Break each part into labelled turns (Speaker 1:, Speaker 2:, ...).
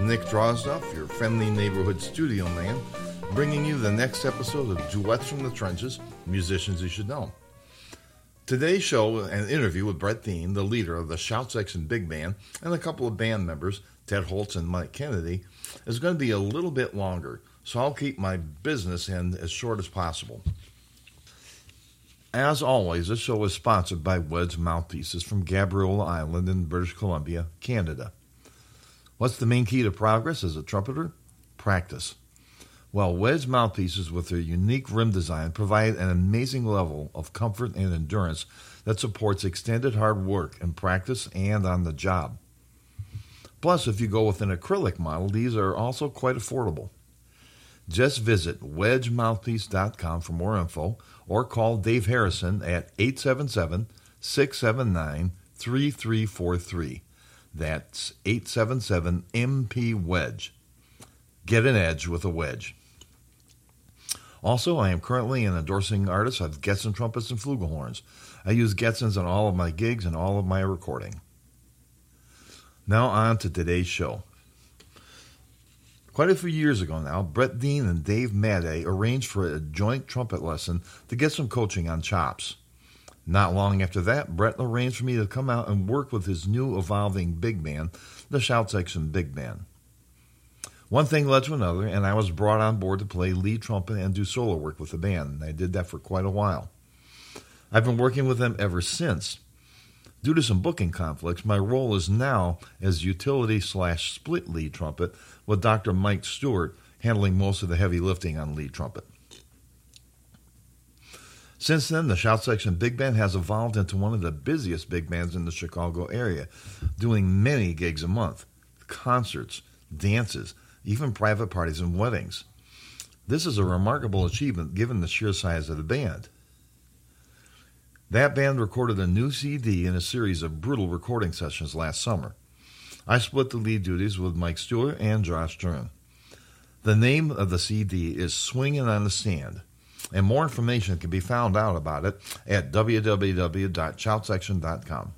Speaker 1: Nick Drozdoff, your friendly neighborhood studio man, bringing you the next episode of Duets from the Trenches Musicians You Should Know. Today's show, an interview with Brett Dean, the leader of the Shout Section Big Band, and a couple of band members, Ted Holtz and Mike Kennedy, is going to be a little bit longer, so I'll keep my business end as short as possible. As always, this show is sponsored by Wedge Mouthpieces from Gabriola Island in British Columbia, Canada. What's the main key to progress as a trumpeter? Practice. Well, Wedge mouthpieces with their unique rim design provide an amazing level of comfort and endurance that supports extended hard work in practice and on the job. Plus, if you go with an acrylic model, these are also quite affordable. Just visit wedgemouthpiece.com for more info or call Dave Harrison at 877 679 3343. That's 877 MP Wedge. Get an edge with a wedge. Also, I am currently an endorsing artist of Getzen trumpets and flugelhorns. I use Getzens on all of my gigs and all of my recording. Now on to today's show. Quite a few years ago now, Brett Dean and Dave Madday arranged for a joint trumpet lesson to get some coaching on chops. Not long after that, Brett arranged for me to come out and work with his new evolving big band, the Shout Section Big Band. One thing led to another, and I was brought on board to play lead trumpet and do solo work with the band, and I did that for quite a while. I've been working with them ever since. Due to some booking conflicts, my role is now as utility slash split lead trumpet, with Dr. Mike Stewart handling most of the heavy lifting on lead trumpet. Since then, the Shout Section Big Band has evolved into one of the busiest big bands in the Chicago area, doing many gigs a month, concerts, dances, even private parties and weddings. This is a remarkable achievement given the sheer size of the band. That band recorded a new CD in a series of brutal recording sessions last summer. I split the lead duties with Mike Stewart and Josh Dern. The name of the CD is Swinging on the Stand and more information can be found out about it at www.shoutsection.com.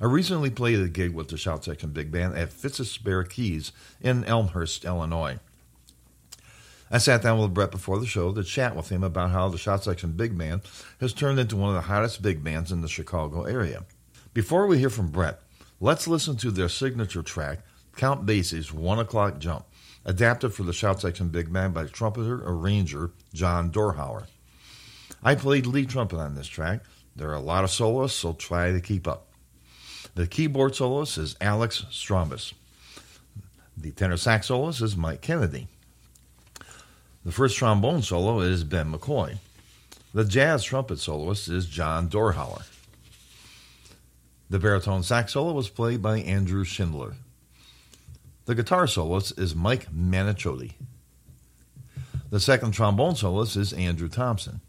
Speaker 1: I recently played a gig with the Shout Section Big Band at Fitz's Spare Keys in Elmhurst, Illinois. I sat down with Brett before the show to chat with him about how the Shout Section Big Band has turned into one of the hottest big bands in the Chicago area. Before we hear from Brett, let's listen to their signature track, Count Basie's One O'Clock Jump adapted for the Shout Section Big Band by trumpeter arranger John Dorhauer. I played lead trumpet on this track. There are a lot of soloists, so try to keep up. The keyboard soloist is Alex Strombus. The tenor sax soloist is Mike Kennedy. The first trombone solo is Ben McCoy. The jazz trumpet soloist is John Dorhauer. The baritone sax solo was played by Andrew Schindler. The guitar soloist is Mike Manichoti. The second trombone soloist is Andrew Thompson.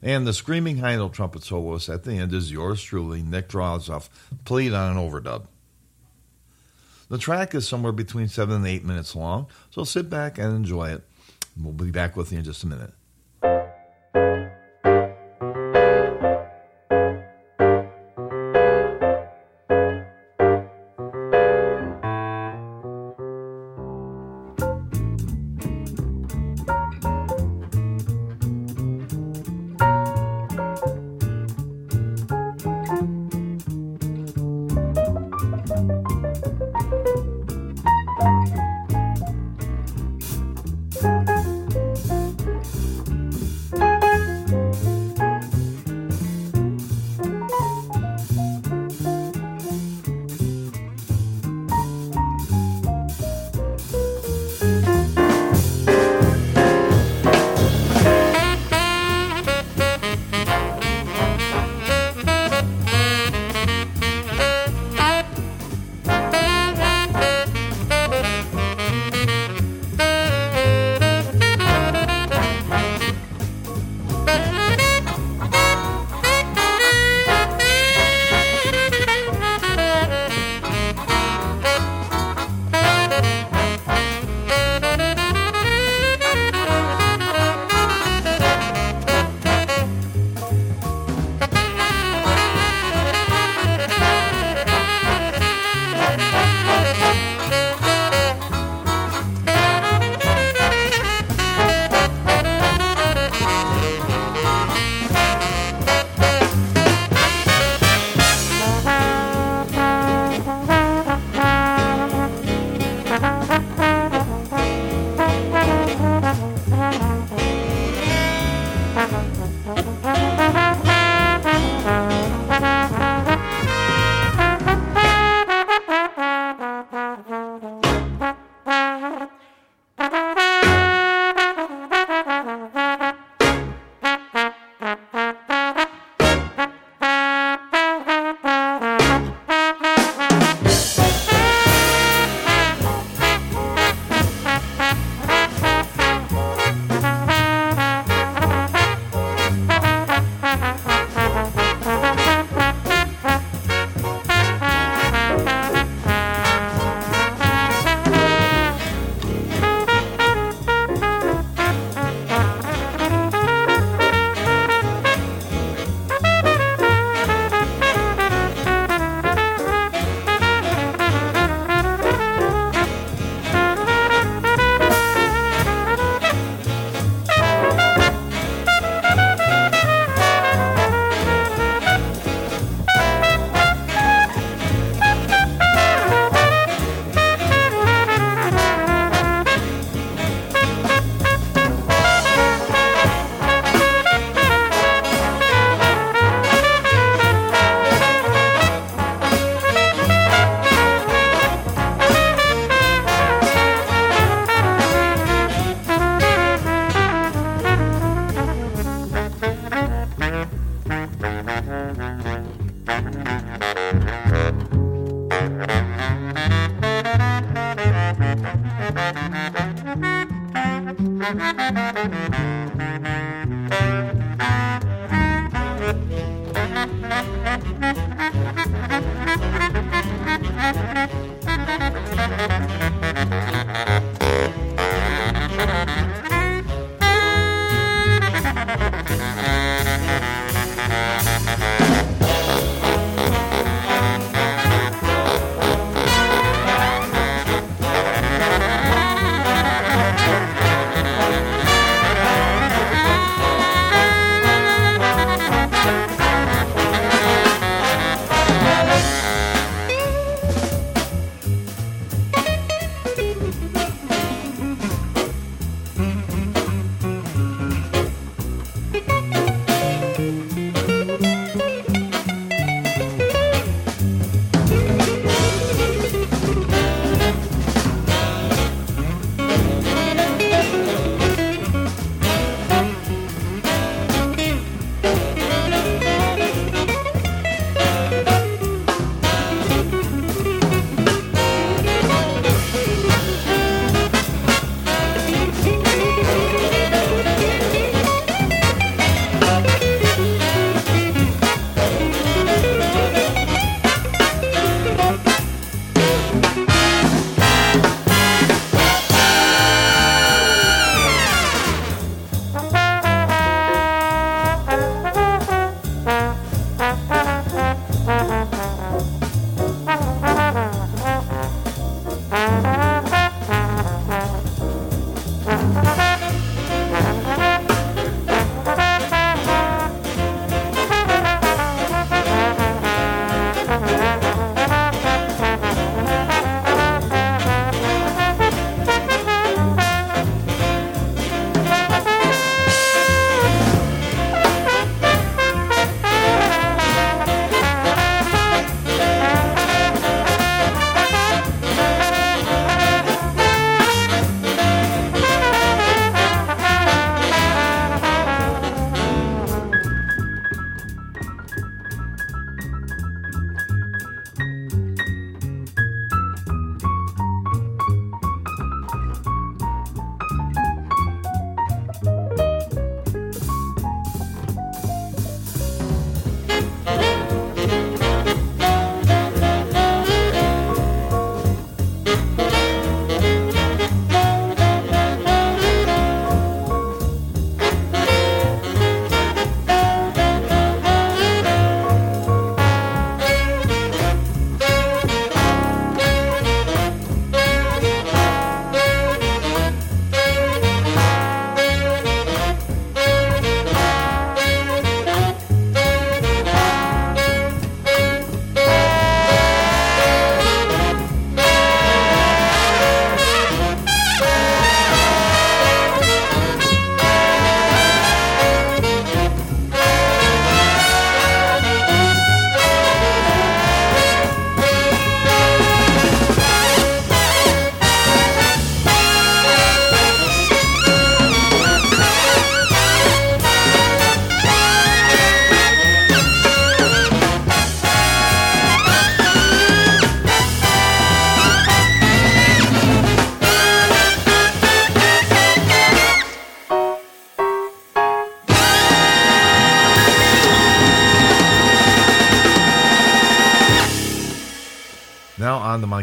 Speaker 1: And the screaming high note trumpet soloist at the end is yours truly, Nick Drozdoff, played on an overdub. The track is somewhere between seven and eight minutes long, so sit back and enjoy it. We'll be back with you in just a minute.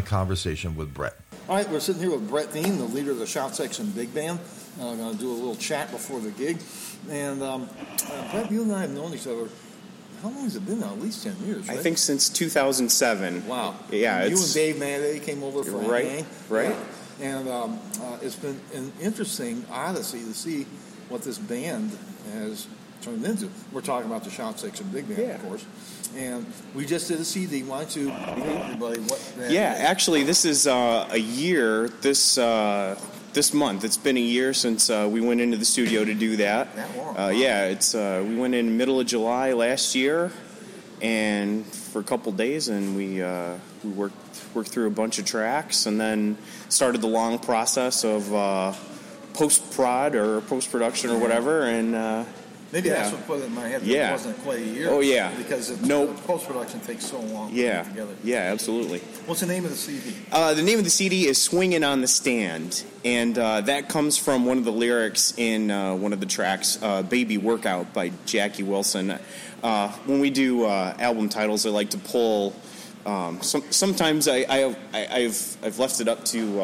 Speaker 1: Conversation with Brett.
Speaker 2: All right, we're sitting here with Brett Dean, the leader of the Shout Section Big Band. Uh, I'm going to do a little chat before the gig. And um, uh, Brett, you and I have known each other. How long has it been now? At least 10 years, right?
Speaker 3: I think since 2007.
Speaker 2: Wow.
Speaker 3: Yeah.
Speaker 2: You and Dave Manday came over for
Speaker 3: right,
Speaker 2: a hang.
Speaker 3: Right.
Speaker 2: Yeah. And um, uh, it's been an interesting odyssey to see what this band has turned into. We're talking about the Shout Section Big Band,
Speaker 3: Yeah.
Speaker 2: of course. And we just did a CD. Why don't you tell everybody what
Speaker 3: Yeah,
Speaker 2: is?
Speaker 3: actually, this is uh, a year this uh, this month. It's been a year since uh, we went into the studio to do that.
Speaker 2: That long,
Speaker 3: Uh, yeah, it's uh, we went in middle of July last year, and for a couple days, and we uh, we worked worked through a bunch of tracks, and then started the long process of uh, post prod or post production or whatever, and uh,
Speaker 2: Maybe that's what put it in my head. That
Speaker 3: Yeah.
Speaker 2: it wasn't quite a year.
Speaker 3: Oh, yeah.
Speaker 2: Because it's,
Speaker 3: Nope.
Speaker 2: post production takes so long. to
Speaker 3: Yeah,
Speaker 2: together.
Speaker 3: yeah, absolutely.
Speaker 2: What's the name of the CD?
Speaker 3: Uh, the name of the CD is "Swinging on the Stand," and uh, that comes from one of the lyrics in uh, one of the tracks, uh, "Baby Workout" by Jackie Wilson. Uh, when we do uh, album titles, I like to pull. Um, some, sometimes I, I, I, I've I've left it up to.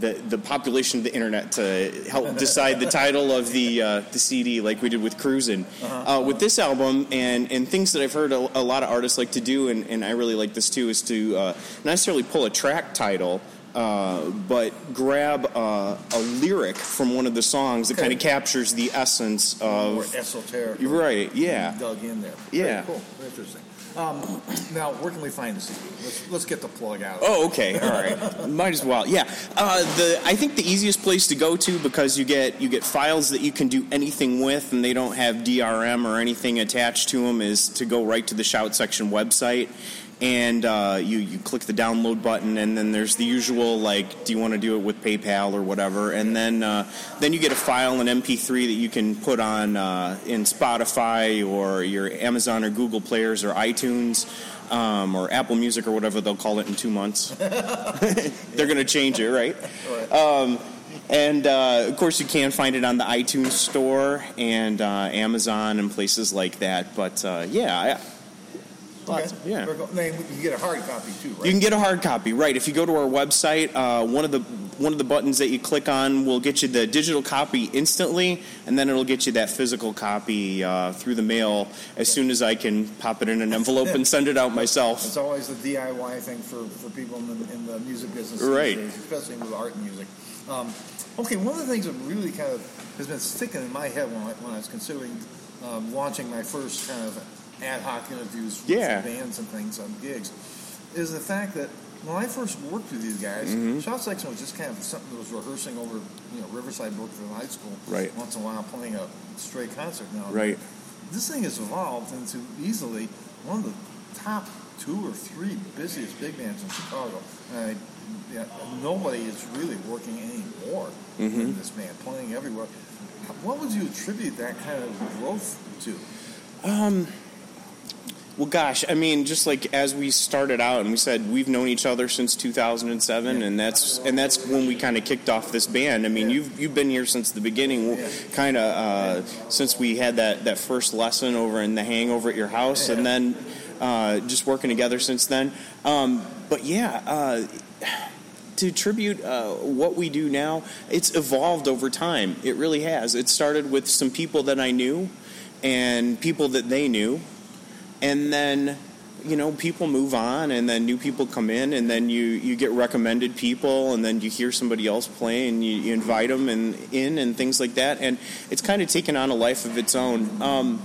Speaker 3: The, the population of the internet to help decide the title of the uh, the CD, like we did with Cruisin'. uh with this album, and, and things that I've heard a, a lot of artists like to do, and, and I really like this too, is to uh, not necessarily pull a track title, uh, but grab uh, a lyric from one of the songs that
Speaker 2: Okay.
Speaker 3: kind of captures the essence
Speaker 2: Or
Speaker 3: of.
Speaker 2: esoteric.
Speaker 3: You're right, yeah.
Speaker 2: Dug in there.
Speaker 3: Yeah.
Speaker 2: Very cool. Very interesting. Um, now, where can we find this? Let's, let's get the plug out.
Speaker 3: Oh, okay, all right. Might as well. Yeah, uh, the I think the easiest place to go to because you get you get files that you can do anything with, and they don't have DRM or anything attached to them, is to go right to the Shout Section website. And uh, you you click the download button, and then there's the usual like, do you want to do it with PayPal or whatever? And then uh, then you get a file, an MP3 that you can put on uh, in Spotify or your Amazon or Google players or iTunes um, or Apple Music or whatever they'll call it in two months. They're going to change it, right? Um, and uh, of course, you can find it on the iTunes Store and uh, Amazon and places like that. But uh, yeah, I,
Speaker 2: Okay.
Speaker 3: lots- yeah.
Speaker 2: Very cool. Then you can get a hard copy too, right?
Speaker 3: You can get a hard copy, right? If you go to our website, uh, one of the one of the buttons that you click on will get you the digital copy instantly, and then it'll get you that physical copy uh, through the mail as soon as I can pop it in an envelope and send it out myself.
Speaker 2: It's always the DIY thing for, for people in the, in the music business,
Speaker 3: Right.
Speaker 2: days, especially with art and music. Um, okay, one of the things that really kind of has been sticking in my head when I, when I was considering um, launching my first kind of ad hoc interviews with
Speaker 3: Yeah.
Speaker 2: some bands and things on gigs is the fact that when I first worked with these guys,
Speaker 3: Mm-hmm.
Speaker 2: Shout Section was just kind of something that was rehearsing over, you know, Riverside Brookfield High School,
Speaker 3: Right.
Speaker 2: Once in a while, playing a straight concert. Now,
Speaker 3: Right.
Speaker 2: this thing has evolved into easily one of the top two or three busiest big bands in Chicago. Yeah, nobody is really working anymore
Speaker 3: Mm-hmm.
Speaker 2: in this band, playing everywhere. What would you attribute that kind of growth to?
Speaker 3: Well, gosh, I mean, just like as we started out, and we said we've known each other since 2007, and that's and that's when we kind of kicked off this band. I mean,
Speaker 2: Yeah.
Speaker 3: you've you've been here since the beginning,
Speaker 2: Yeah.
Speaker 3: kind of uh, since we had that that first lesson over in the Hangover at your house, and then uh, just working together since then. Um, but yeah. Uh, to tribute uh, what we do now, it's evolved over time. It really has. It started with some people that I knew and people that they knew. And then, you know, people move on and then new people come in and then you, you get recommended people and then you hear somebody else play and you, you invite them and, in and things like that. And it's kind of taken on a life of its own. Um,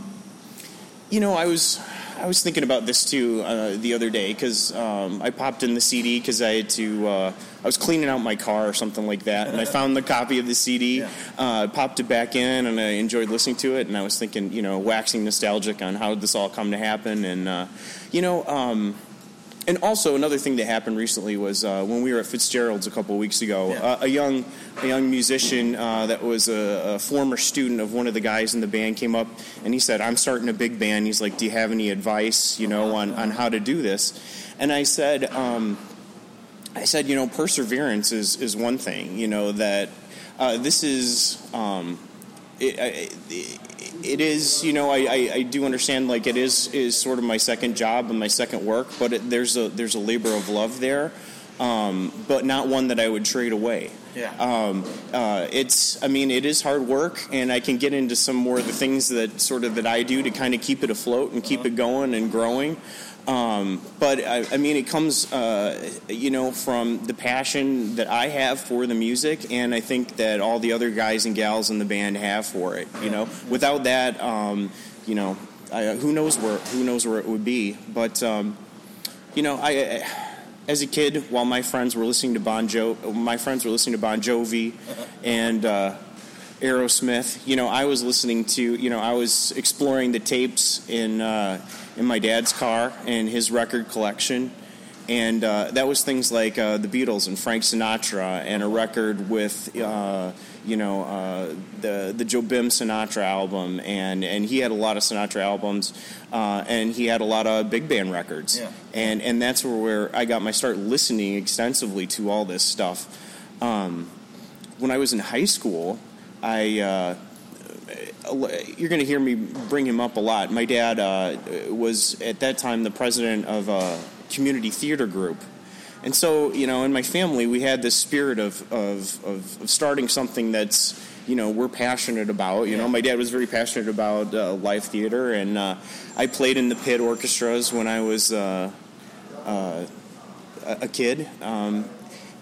Speaker 3: you know, I was I was thinking about this too uh, the other day because um, I popped in the CD because I had to. Uh, I was cleaning out my car or something like that, and I found the copy of the CD.
Speaker 2: Yeah.
Speaker 3: Uh, popped it back in, and I enjoyed listening to it. And I was thinking, you know, waxing nostalgic on how this all come to happen, and uh, you know. Um, and also another thing that happened recently was uh, when we were at Fitzgerald's a couple of weeks ago.
Speaker 2: Yeah.
Speaker 3: Uh, a young, a young musician uh, that was a, a former student of one of the guys in the band came up and he said, "I'm starting a big band." He's like, "Do you have any advice, you know, on, on how to do this?" And I said, um, "I said, you know, perseverance is is one thing. You know that uh, this is." Um, it, I- it, it is, you know, I, I, I do understand. Like it is is sort of my second job and my second work, but it, there's a there's a labor of love there, um, but not one that I would trade away.
Speaker 2: Yeah.
Speaker 3: Um, uh, it's, I mean, it is hard work, and I can get into some more of the things that sort of that I do to kind of keep it afloat and keep it going and growing. Um, but I, I mean, it comes, uh, you know, from the passion that I have for the music, and I think that all the other guys and gals in the band have for it. You know, without that, um, you know, I, who knows where who knows where it would be. But um, you know, I, I as a kid, while my friends were listening to Bon Jo, my friends were listening to Bon Jovi, and uh, Aerosmith. You know, I was listening to, you know, I was exploring the tapes in uh, in my dad's car and his record collection, and uh, that was things like uh, the Beatles and Frank Sinatra, and a record with uh, you know uh, the the Jobim Sinatra album, and and he had a lot of Sinatra albums, uh, and he had a lot of big band records,
Speaker 2: Yeah.
Speaker 3: and and that's where, where I got my start listening extensively to all this stuff. Um, when I was in high school, I uh, you're going to hear me bring him up a lot. My dad uh, was at that time the president of a community theater group. And so, you know, in my family, we had this spirit of, of, of, of starting something that's, you know, we're passionate about. You know, my dad was very passionate about uh, live theater, and uh, I played in the pit orchestras when I was uh, uh, a a kid. Um,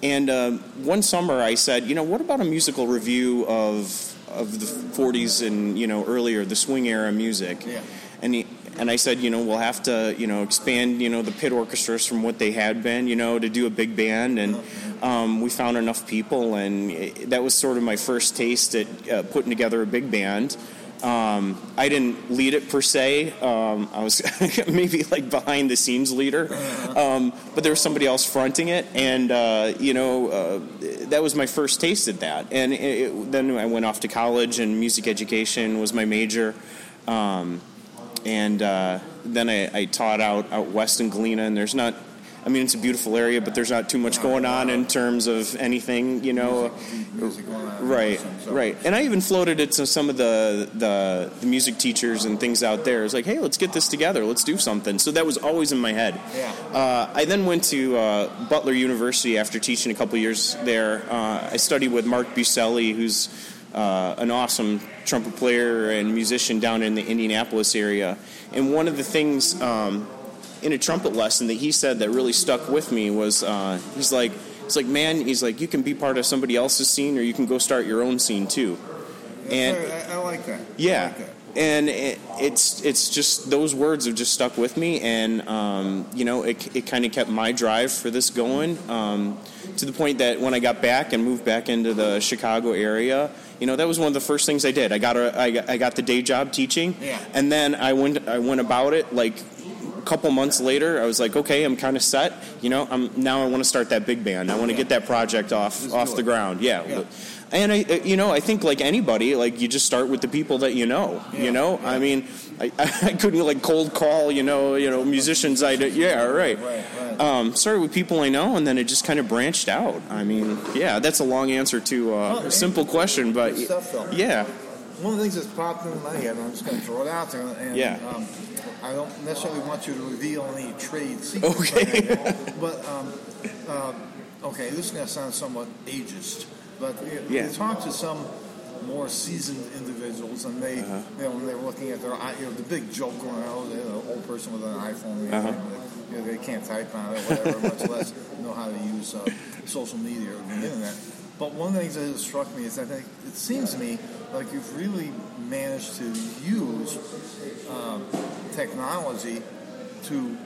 Speaker 3: and uh, one summer, I said, you know, what about a musical review of of the 40s and you know earlier, the swing era music?
Speaker 2: Yeah.
Speaker 3: And he, and I said, you know, we'll have to, you know, expand, you know, the pit orchestras from what they had been, you know, to do a big band, and um, we found enough people, and it, that was sort of my first taste at uh, putting together a big band. Um, I didn't lead it per se. Um, I was maybe like behind the scenes leader, um, but there was somebody else fronting it, and uh, you know uh, that was my first taste at that. And it, it- then I went off to college, and music education was my major. Um, and uh, then I, I taught out out west in Galena, and there's not. I mean, it's a beautiful area, but there's not too much going on in terms of anything, you know.
Speaker 2: Music going on.
Speaker 3: Right,
Speaker 2: So-
Speaker 3: right. And I even floated it to some of the, the the music teachers and things out there. It's like, hey, let's get this together. Let's do something. So that was always in my head.
Speaker 2: Yeah.
Speaker 3: Uh, I then went to uh, Butler University after teaching a couple years there. Uh, I studied with Mark Buselli, who's uh, an awesome trumpet player and musician down in the Indianapolis area. And one of the things um, in a trumpet lesson that he said that really stuck with me was uh, he's like, he's like, man, he's like, you can be part of somebody else's scene or you can go start your own scene too. And
Speaker 2: I, I like that.
Speaker 3: Yeah,
Speaker 2: like that.
Speaker 3: and it, it's it's just those words have just stuck with me, and um, you know, it, it kind of kept my drive for this going um, to the point that when I got back and moved back into the Chicago area, you know, that was one of the first things I did. I got a I got, I got the day job teaching,
Speaker 2: Yeah.
Speaker 3: and then I went I went about it like. A couple months later, I was like, okay, I'm kind of set. You know, I'm now I want to start that big band. I want to get that project off
Speaker 2: Let's
Speaker 3: off the ground. Yeah.
Speaker 2: Yeah.
Speaker 3: And I, uh, you know, I think like anybody, like you just start with the people that you know.
Speaker 2: Yeah,
Speaker 3: You know,
Speaker 2: yeah.
Speaker 3: I mean, I, I couldn't like cold call, you know, you know, musicians. I did, yeah, right.
Speaker 2: Right, right.
Speaker 3: Um, started with people I know, and then it just kind of branched out. I mean, yeah, that's a long answer to uh,
Speaker 2: Oh,
Speaker 3: a simple question, but yeah,
Speaker 2: One of the things that's popped into my head, and I'm just going to throw it out there, and
Speaker 3: Yeah.
Speaker 2: um, I don't necessarily want you to reveal any trade secrets.
Speaker 3: Okay.
Speaker 2: right but um, uh, okay, this is going to sound somewhat ageist, but you,
Speaker 3: Yeah.
Speaker 2: you talk to some more seasoned individuals, and they,
Speaker 3: Uh-huh.
Speaker 2: you know, when they're looking at their, you know, the big joke going you know, old person with an iPhone, you know,
Speaker 3: Uh-huh.
Speaker 2: you know, they can't type on it, whatever, much less know how to use uh, social media or the internet. But one of the things that has struck me is I think it seems to me like you've really managed to use um, technology to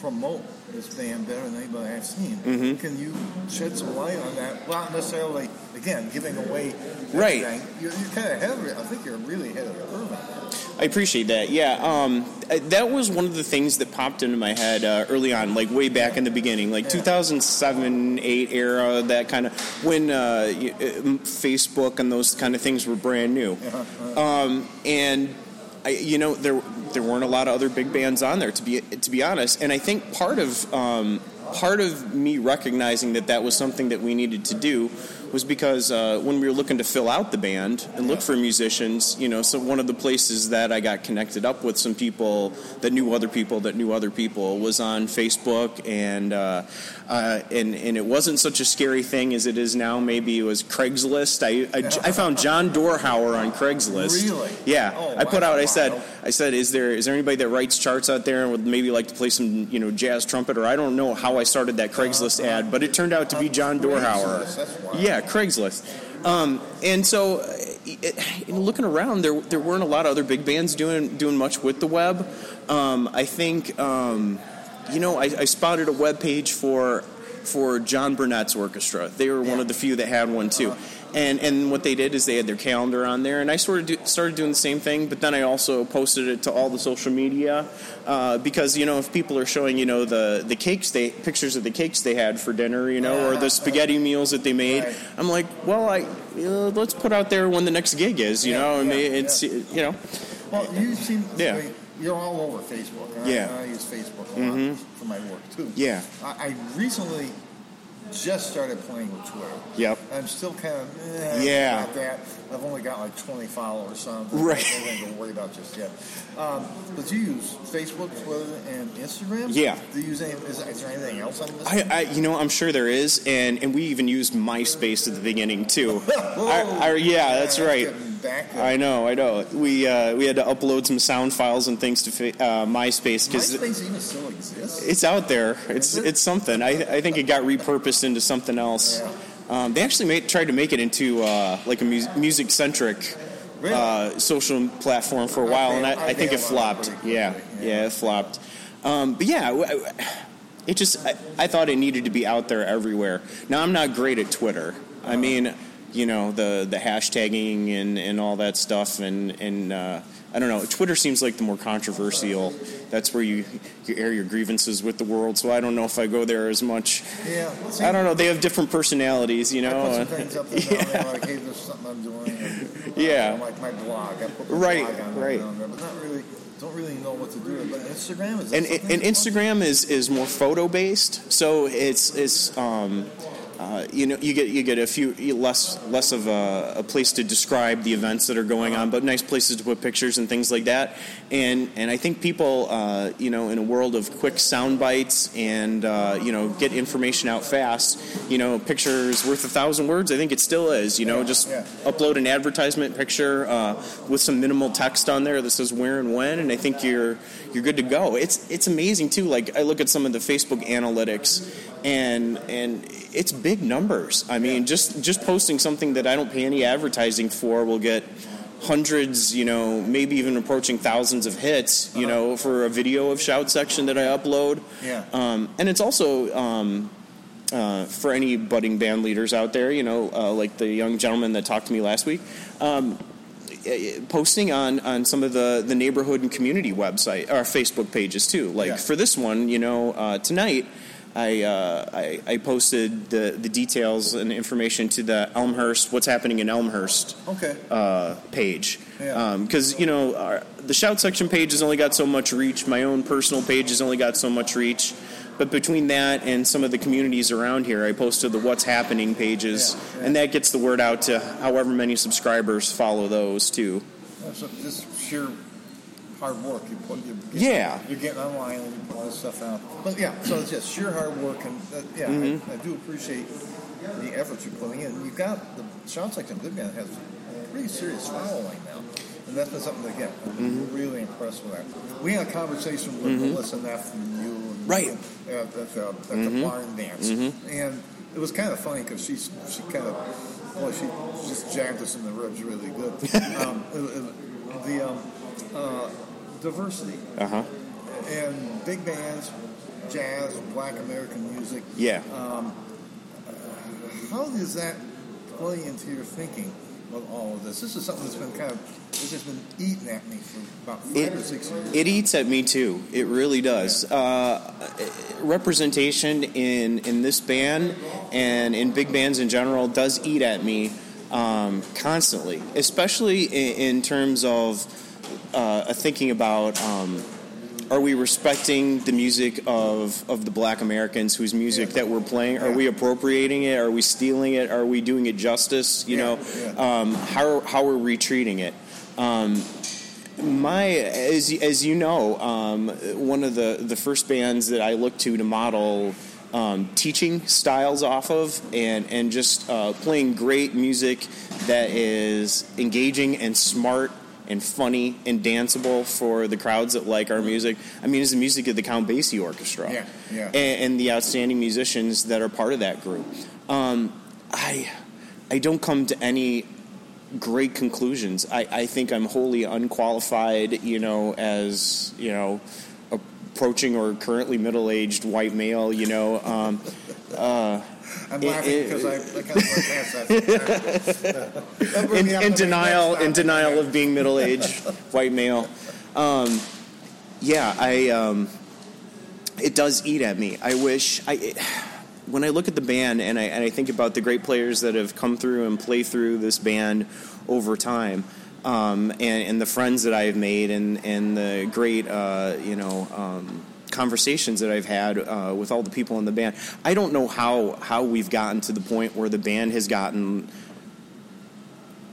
Speaker 2: promote this band better than anybody I've seen.
Speaker 3: Mm-hmm.
Speaker 2: Can you shed some light on that? Well, not necessarily, again, giving away
Speaker 3: Right.
Speaker 2: You're, you're kind of ahead of it. I think you're really ahead of the curve on that.
Speaker 3: I appreciate that. Yeah, um, uh, that was one of the things that popped into my head uh, early on, like way back in the beginning, like 2007, eight era, that kind of when uh, uh, Facebook and those kind of things were brand new. Um, and I, you know, there there weren't a lot of other big bands on there to be to be honest. And I think part of um, part of me recognizing that that was something that we needed to do was because uh, when we were looking to fill out the band and look for musicians, you know, so one of the places that I got connected up with some people that knew other people that knew other people was on Facebook, and uh, uh, and and it wasn't such a scary thing as it is now. Maybe it was Craigslist. I I, I found John Dorhauer on Craigslist.
Speaker 2: Really?
Speaker 3: Yeah,
Speaker 2: Oh,
Speaker 3: I put out. I said, I said, is there is there anybody that writes charts out there and would maybe like to play some you know jazz trumpet? Or I don't know how I started that Craigslist ad, but it turned out to be John Dorhauer.
Speaker 2: Craigslist, that's wild.
Speaker 3: Yeah, Craigslist. Um, and so, uh, it, looking around, there there weren't a lot of other big bands doing doing much with the web. Um, I think, um, you know, I, I spotted a web page for for John Burnett's orchestra. They were one
Speaker 2: Yeah.
Speaker 3: of the few that had one too. And and what they did is they had their calendar on there, and I sort of do, started doing the same thing. But then I also posted it to all the social media uh, because you know if people are showing you know the the cakes they pictures of the cakes they had for dinner, you know, or the spaghetti meals that they made,
Speaker 2: Right.
Speaker 3: I'm like, well, I uh, let's put out there when the next gig is, you
Speaker 2: Yeah,
Speaker 3: know, and
Speaker 2: yeah,
Speaker 3: it's you know,
Speaker 2: Well, you seem.
Speaker 3: Yeah.
Speaker 2: You're all over Facebook. I-
Speaker 3: Yeah. Mm-hmm.
Speaker 2: I, use Facebook a lot for my work too.
Speaker 3: Yeah.
Speaker 2: I, I recently just started playing with Twitter.
Speaker 3: Yep.
Speaker 2: I'm still kind of eh,
Speaker 3: Yeah.
Speaker 2: That. I've only got like 20 followers, so I'm
Speaker 3: Right.
Speaker 2: nothing to worry about just yet. Um, but you use Facebook, Twitter, and Instagram.
Speaker 3: Yeah.
Speaker 2: Do you use any? Is, is there anything else on this?
Speaker 3: I, I, you know, I'm sure there is, and, and we even used MySpace at the beginning too.
Speaker 2: Whoa.
Speaker 3: I- I- yeah, that's right.
Speaker 2: getting Back there.
Speaker 3: I know, I know. We uh, we had to upload some sound files and things to fa- uh, MySpace because
Speaker 2: MySpace even still exists.
Speaker 3: it's out there. It's it's something. I I think it got repurposed into something else.
Speaker 2: Yeah.
Speaker 3: Um, they actually made, tried to make it into uh, like a mu- music centric uh, social platform for a while, and I,
Speaker 2: I
Speaker 3: think it
Speaker 2: bailed on it
Speaker 3: flopped. Yeah,
Speaker 2: yeah.
Speaker 3: it flopped. Um, but yeah, it just I, I thought it needed to be out there everywhere. Now I'm not great at Twitter.
Speaker 2: Uh-huh.
Speaker 3: I mean, you know the the hashtagging and, and all that stuff, and and uh, I don't know. Twitter seems like the more controversial. That's where you you air your grievances with the world. So I don't know if I go there as much.
Speaker 2: yeah. See,
Speaker 3: I don't know. They have different personalities, you
Speaker 2: I
Speaker 3: know.
Speaker 2: put some things up there down there, like, hey, there's something I'm doing.
Speaker 3: Yeah.
Speaker 2: like my blog. I put my
Speaker 3: Right,
Speaker 2: blog on
Speaker 3: right.
Speaker 2: down there, but not really. Don't really know what to do. But Instagram is.
Speaker 3: and and? Instagram is is more photo based, so it's it's um, uh, you know you get you get a few less less of a, a place to describe the events that are going on, but nice places to put pictures and things like that. And and I think people uh, you know in a world of quick sound bites and uh, you know get information out fast, you know pictures worth a thousand words. I think it still is. You know
Speaker 2: Yeah,
Speaker 3: just
Speaker 2: yeah.
Speaker 3: upload an advertisement picture uh, with some minimal text on there that says where and when, and I think you're you're good to go. It's it's amazing too. Like I look at some of the Facebook analytics, and and it's big numbers. I mean, just just posting something that I don't pay any advertising for will get hundreds, you know, maybe even approaching thousands of hits, you know, for a video of shout section that I upload.
Speaker 2: Yeah.
Speaker 3: Um, and it's also um, uh, for any budding band leaders out there, you know, uh, like the young gentleman that talked to me last week, um, eh, posting on, on some of the, the neighborhood and community website or Facebook pages too. Like
Speaker 2: Yeah.
Speaker 3: for this one, you know, uh, tonight. I, uh, I I posted the, the details and information to the Elmhurst What's Happening in Elmhurst
Speaker 2: Okay.
Speaker 3: uh, page
Speaker 2: Yeah.
Speaker 3: because you know our, the shout section page has only got so much reach. My own personal page has only got so much reach. But between that and some of the communities around here, I posted the what's happening pages,
Speaker 2: Yeah, yeah.
Speaker 3: and that gets the word out to however many subscribers follow those too.
Speaker 2: So sheer hard work. You put. You,
Speaker 3: Yeah.
Speaker 2: You're getting online and you put all this stuff out. But yeah, so it's just sheer hard work, and uh, yeah,
Speaker 3: Mm-hmm.
Speaker 2: I, I do appreciate the efforts you're putting in. You've got the sounds like some good man has a pretty serious following now. And that's been something that, again, I'm
Speaker 3: Mm-hmm.
Speaker 2: really impressed with that. We had a conversation with Melissa Neff and you and
Speaker 3: Right.
Speaker 2: at, at, the, at the barn dance. And it was kind of funny because she, she kind of, well, she just jabbed us in the ribs really good. um, it- it- the um, uh, diversity
Speaker 3: Uh huh.
Speaker 2: and big bands, jazz, black American music.
Speaker 3: Yeah.
Speaker 2: How does that play into your thinking with all of this? This is something that's been kind of, it's just been eating at me for about five
Speaker 3: It-
Speaker 2: or six years.
Speaker 3: It eats at me too. It really does. Uh, representation in in this band and in big bands in general does eat at me um, constantly, especially in, in terms of uh, thinking about. Um, are we respecting the music of, of the black Americans whose music
Speaker 2: Yeah.
Speaker 3: that we're playing? Are
Speaker 2: Yeah.
Speaker 3: we appropriating it? Are we stealing it? Are we doing it justice? You
Speaker 2: Yeah,
Speaker 3: know. Um, how, how are we treating it? Um, my as as you know, um, one of the the first bands that I looked to to model um, teaching styles off of, and and just uh, playing great music that is engaging and smart and funny and danceable for the crowds that like our music. I mean, is the music of the Count Basie Orchestra,
Speaker 2: Yeah, yeah.
Speaker 3: and, and the outstanding musicians that are part of that group. Um, I I don't come to any great conclusions. I, I think I'm wholly unqualified, you know, as you know, approaching or currently middle aged white male. You know. Um, uh,
Speaker 2: I'm laughing because I, I kind of went past that. That brought
Speaker 3: in,
Speaker 2: me up
Speaker 3: in
Speaker 2: to
Speaker 3: denial
Speaker 2: next
Speaker 3: in
Speaker 2: topic.
Speaker 3: denial of being middle aged white male. Um, yeah, I um, it does eat at me. I wish I. It, when I look at the band and I, and I think about the great players that have come through and play through this band over time, um, and, and the friends that I've made, and, and the great, uh, you know, um, conversations that I've had uh, with all the people in the band, I don't know how, how we've gotten to the point where the band has gotten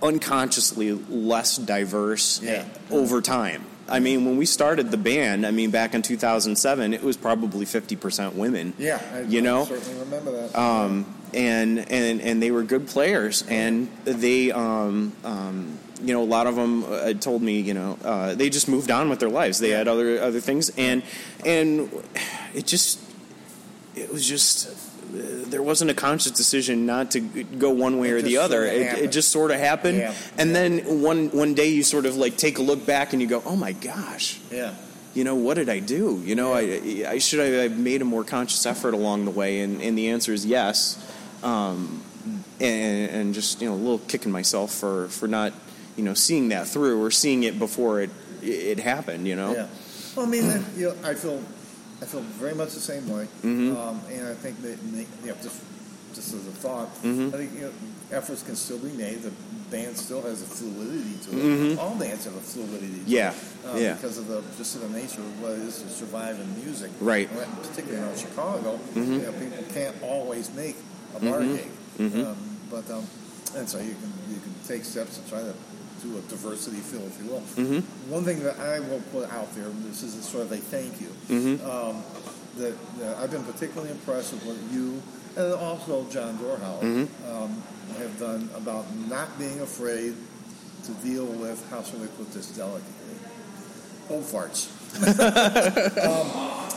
Speaker 3: unconsciously less diverse
Speaker 2: Yeah.
Speaker 3: over time. I mean, when we started the band, I mean, back in 2007, it was probably 50% women.
Speaker 2: Yeah, I,
Speaker 3: You
Speaker 2: I
Speaker 3: know?
Speaker 2: certainly remember that.
Speaker 3: Um, and, and, and they were good players. And they, um, um, you know, a lot of them uh, told me, you know, uh, they just moved on with their lives. They had other, other things. And, and it just, it was just, uh, there wasn't a conscious decision not to go one way
Speaker 2: It
Speaker 3: or the other. It, it just sort of happened.
Speaker 2: Yeah.
Speaker 3: And then one, one day you sort of like take a look back and you go, oh my gosh,
Speaker 2: yeah.
Speaker 3: you know, what did I do? You know, I, I should have made a more conscious effort along the way, and, and the answer is yes. Um, and, and just you know, a little kicking myself for, for not you know seeing that through or seeing it before it it happened. You know,
Speaker 2: Yeah. Well, I mean, that, you know, I feel, I feel very much the same way,
Speaker 3: Mhm.
Speaker 2: um, and I think that you know, just just as a thought,
Speaker 3: Mhm.
Speaker 2: I think you know, efforts can still be made. The band still has a fluidity to it.
Speaker 3: Mhm.
Speaker 2: All bands have a fluidity. To
Speaker 3: Yeah,
Speaker 2: It, uh,
Speaker 3: yeah.
Speaker 2: Because of the just of the nature of what it is to survive in music.
Speaker 3: Right.
Speaker 2: And particularly in Chicago,
Speaker 3: Mhm.
Speaker 2: you know, people can't always make a bar gig.
Speaker 3: Mhm.
Speaker 2: Um, but um, and so you can you can take steps to try to do a diversity feel, if you will.
Speaker 3: Mhm.
Speaker 2: One thing that I will put out there, this is sort of a thank you,
Speaker 3: Mhm.
Speaker 2: um, that, that I've been particularly impressed with what you and also John Dorhauer
Speaker 3: Mhm.
Speaker 2: um, have done about not being afraid to deal with, how shall we put this delicately, old farts. um,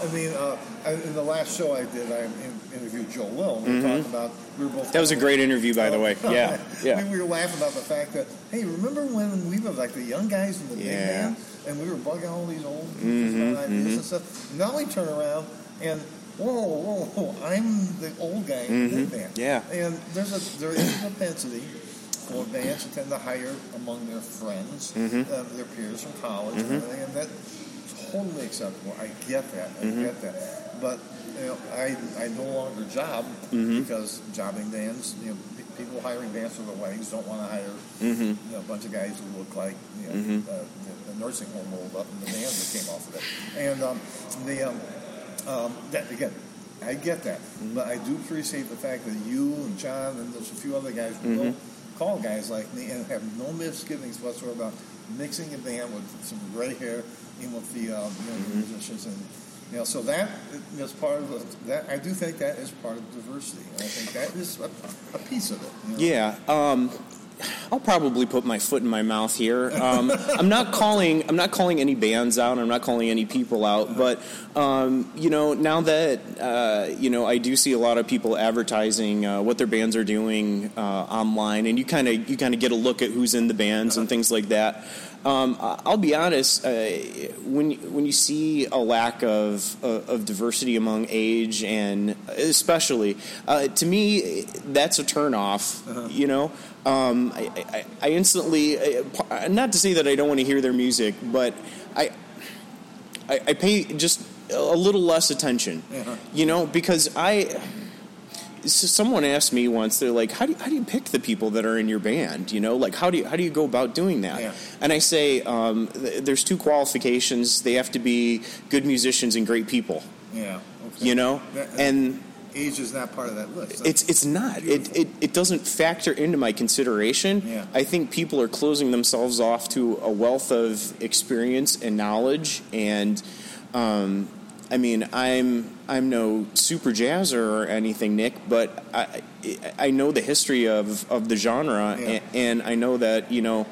Speaker 2: I mean, uh, I, in the last show I did, I in, interviewed Joe Will. We
Speaker 3: Mhm.
Speaker 2: talked about we were both.
Speaker 3: that was a great interview, by the way. Yeah, yeah.
Speaker 2: we, we were laughing about the fact that hey, remember when we were like the young guys in the big
Speaker 3: Yeah.
Speaker 2: band, and we were bugging all these old
Speaker 3: Mhm,
Speaker 2: about ideas
Speaker 3: mhm.
Speaker 2: and stuff. Now we turn around and whoa, whoa, whoa! I'm the old guy in the
Speaker 3: Mhm.
Speaker 2: band.
Speaker 3: Yeah.
Speaker 2: And there's a there is a propensity for bands to tend to hire among their friends,
Speaker 3: Mhm.
Speaker 2: uh, their peers from college, and everything, and that's totally acceptable. I get that. I
Speaker 3: Mhm.
Speaker 2: get that. But you know, I I no longer job
Speaker 3: Mhm.
Speaker 2: because jobbing bands, you know, pe- people hiring bands for their weddings don't want to hire
Speaker 3: Mhm.
Speaker 2: you know, a bunch of guys who look like you know,
Speaker 3: Mhm.
Speaker 2: uh, the, nursing home rolled up and the band that came off of it. And um, the um, um, that again, I get that,
Speaker 3: Mm-hmm.
Speaker 2: but I do appreciate the fact that you and John and there's a few other guys who will call guys like me and have no misgivings whatsoever about mixing a band with some gray hair in with the um, you know,
Speaker 3: Mm-hmm.
Speaker 2: musicians and. You know, so that is part of the, that. I do think that is part of diversity, and I think that is a, a piece of it. you know.
Speaker 3: Yeah. Um, I'll probably put my foot in my mouth here. Um, I'm not calling. I'm not calling any bands out. I'm not calling any people out. But um, you know, now that uh, you know, I do see a lot of people advertising uh, what their bands are doing uh, online, and you kind of you kind of get a look at who's in the bands and things like that. Um, I'll be honest. Uh, when when you see a lack of of of diversity among age and especially uh, to me, that's a turnoff. You know, um, I, I, I instantly uh, not to say that I don't want to hear their music, but I I, I pay just a little less attention.
Speaker 2: Uh-huh.
Speaker 3: You know, because I so someone asked me once they're like how do, you, how do you pick the people that are in your band you know like how do you how do you go about doing that
Speaker 2: Yeah.
Speaker 3: and i say um, th- there's two qualifications they have to be good musicians and great people
Speaker 2: Yeah. Okay.
Speaker 3: you know
Speaker 2: That-
Speaker 3: and
Speaker 2: age is not part of that list.
Speaker 3: it's it's not it, it it doesn't factor into my consideration
Speaker 2: Yeah.
Speaker 3: i think people are closing themselves off to a wealth of experience and knowledge and um, I mean, I'm I'm no super jazzer or anything, Nick, but I I know the history of, of the genre,
Speaker 2: Yeah.
Speaker 3: and, and I know that you know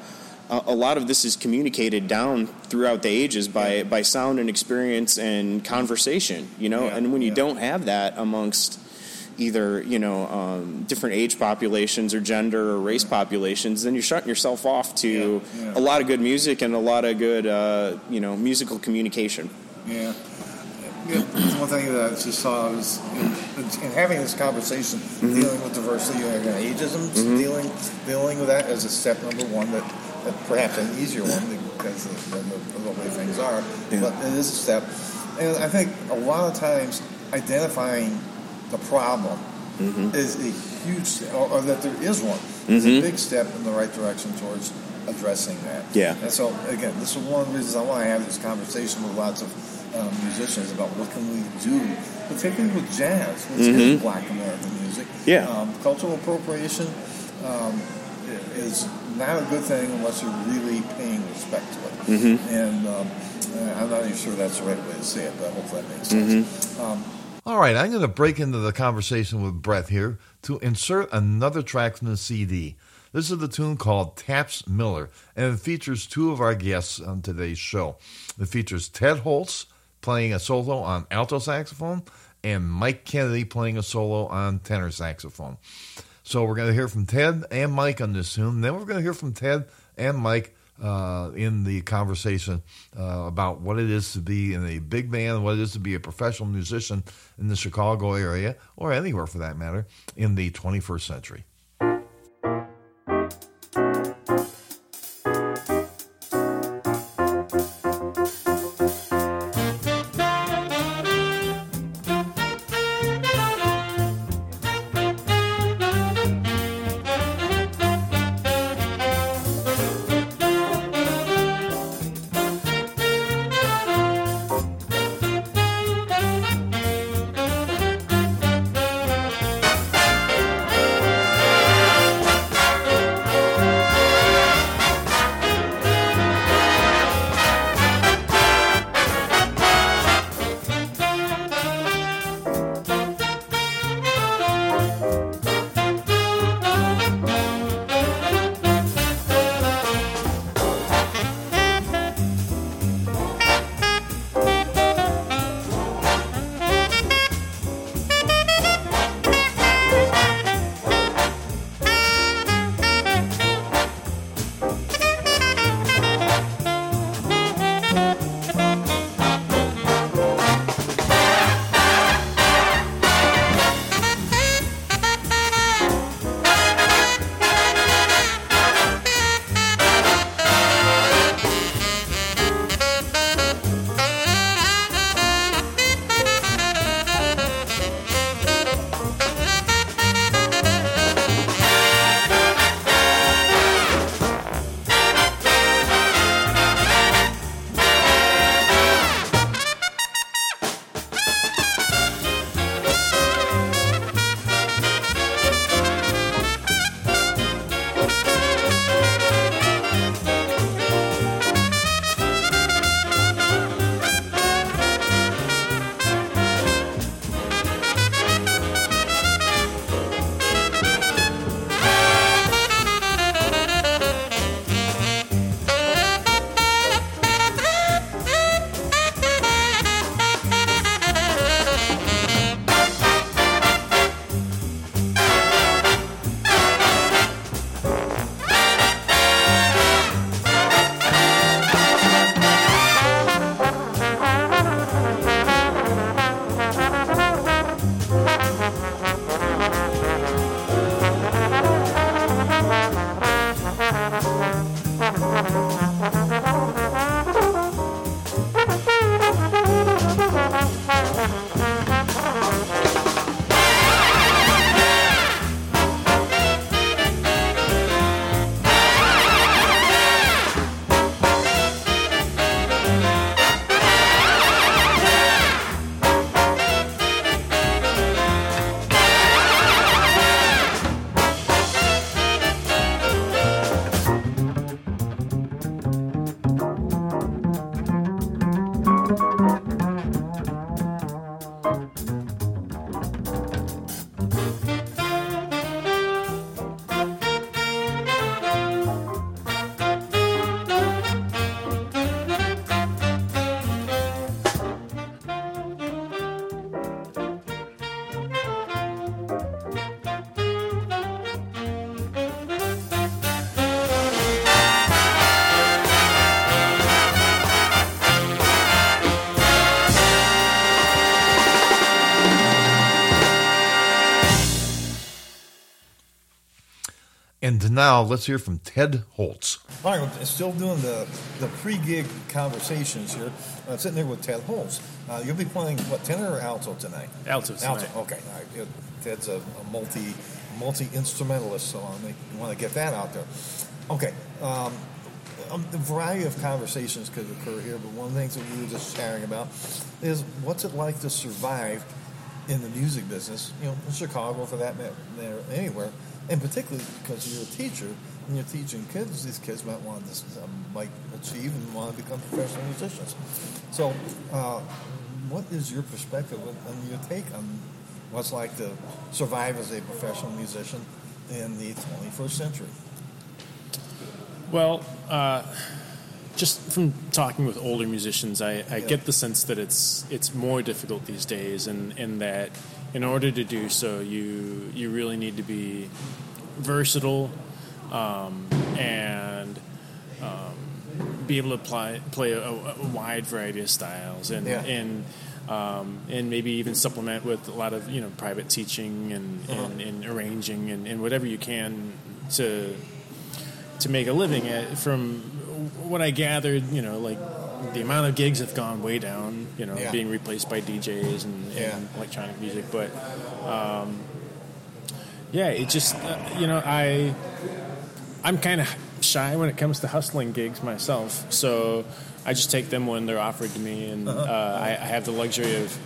Speaker 3: a, a lot of this is communicated down throughout the ages by
Speaker 2: Yeah.
Speaker 3: by sound and experience and conversation, you know,
Speaker 2: Yeah,
Speaker 3: and when you don't have that amongst either you know um, different age populations or gender or race populations, then you're shutting yourself off to a lot of good music and a lot of good uh, you know musical communication.
Speaker 2: Yeah. Yeah, one thing that I just saw was in, in having this conversation,
Speaker 3: Mm-hmm.
Speaker 2: dealing with diversity and ageism, dealing dealing with that as a step number one. That, that perhaps an easier one because of the, the, the way things are,
Speaker 3: Yeah.
Speaker 2: but it is a step. And I think a lot of times identifying the problem
Speaker 3: Mm-hmm.
Speaker 2: is a huge, step, or, or that there is one, is a big step in the right direction towards addressing that.
Speaker 3: Mm-hmm. Yeah.
Speaker 2: And so again, this is one of the reasons I want to have this conversation with lots of um, musicians about what can we do, particularly with jazz, which is Black American music.
Speaker 3: Mm-hmm. Yeah.
Speaker 2: Um, cultural appropriation um, is not a good thing unless you're really paying respect to it.
Speaker 3: Mm-hmm.
Speaker 2: And um, uh, I'm not even sure that's the right way to say it, but I hope that makes sense.
Speaker 3: Mm-hmm.
Speaker 2: Um,
Speaker 1: All right, I'm going to break into the conversation with Brett here to insert another track from the CD. This is the tune called Taps Miller, and it features two of our guests on today's show. It features Ted Holtz playing a solo on alto saxophone and Mike Kennedy playing a solo on tenor saxophone. So we're going to hear from Ted and Mike on this tune. Then we're going to hear from Ted and Mike uh, in the conversation uh, about what it is to be in a big band, what it is to be a professional musician in the Chicago area, or anywhere for that matter, in the 21st century. Now let's hear from Ted Holtz.
Speaker 2: All right, still doing the, the pre-gig conversations here. I'm sitting there with Ted Holtz. Uh, you'll be playing what tenor or alto tonight?
Speaker 4: Alto tonight.
Speaker 2: Alto. Okay. All right. Yeah, Ted's a, a multi multi instrumentalist, so I want to get that out there. Okay. Um, um, a variety of conversations could occur here, but one of the things that we were just sharing about is what's it like to survive in the music business, you know, in Chicago for that matter, anywhere, and particularly because you're a teacher and you're teaching kids, these kids might want to um, might achieve and want to become professional musicians. So, uh, what is your perspective and your take on what's like to survive as a professional musician in the 21st century?
Speaker 4: Well, uh, just from talking with older musicians, I, I yeah. get the sense that it's it's more difficult these days, and, and that in order to do so, you you really need to be versatile um, and um, be able to play play a, a, wide variety of styles, and yeah. and um, and maybe even supplement with a lot of you know private teaching and, uh-huh. and, and, arranging and, and, whatever you can to to make a living at, from what I gathered you know like the amount of gigs have gone way down you know yeah. being replaced by DJs and, yeah. electronic music but um, yeah it just uh, you know I I'm kind of shy when it comes to hustling gigs myself so I just take them when they're offered to me, and uh-huh. uh, I, I, have the luxury of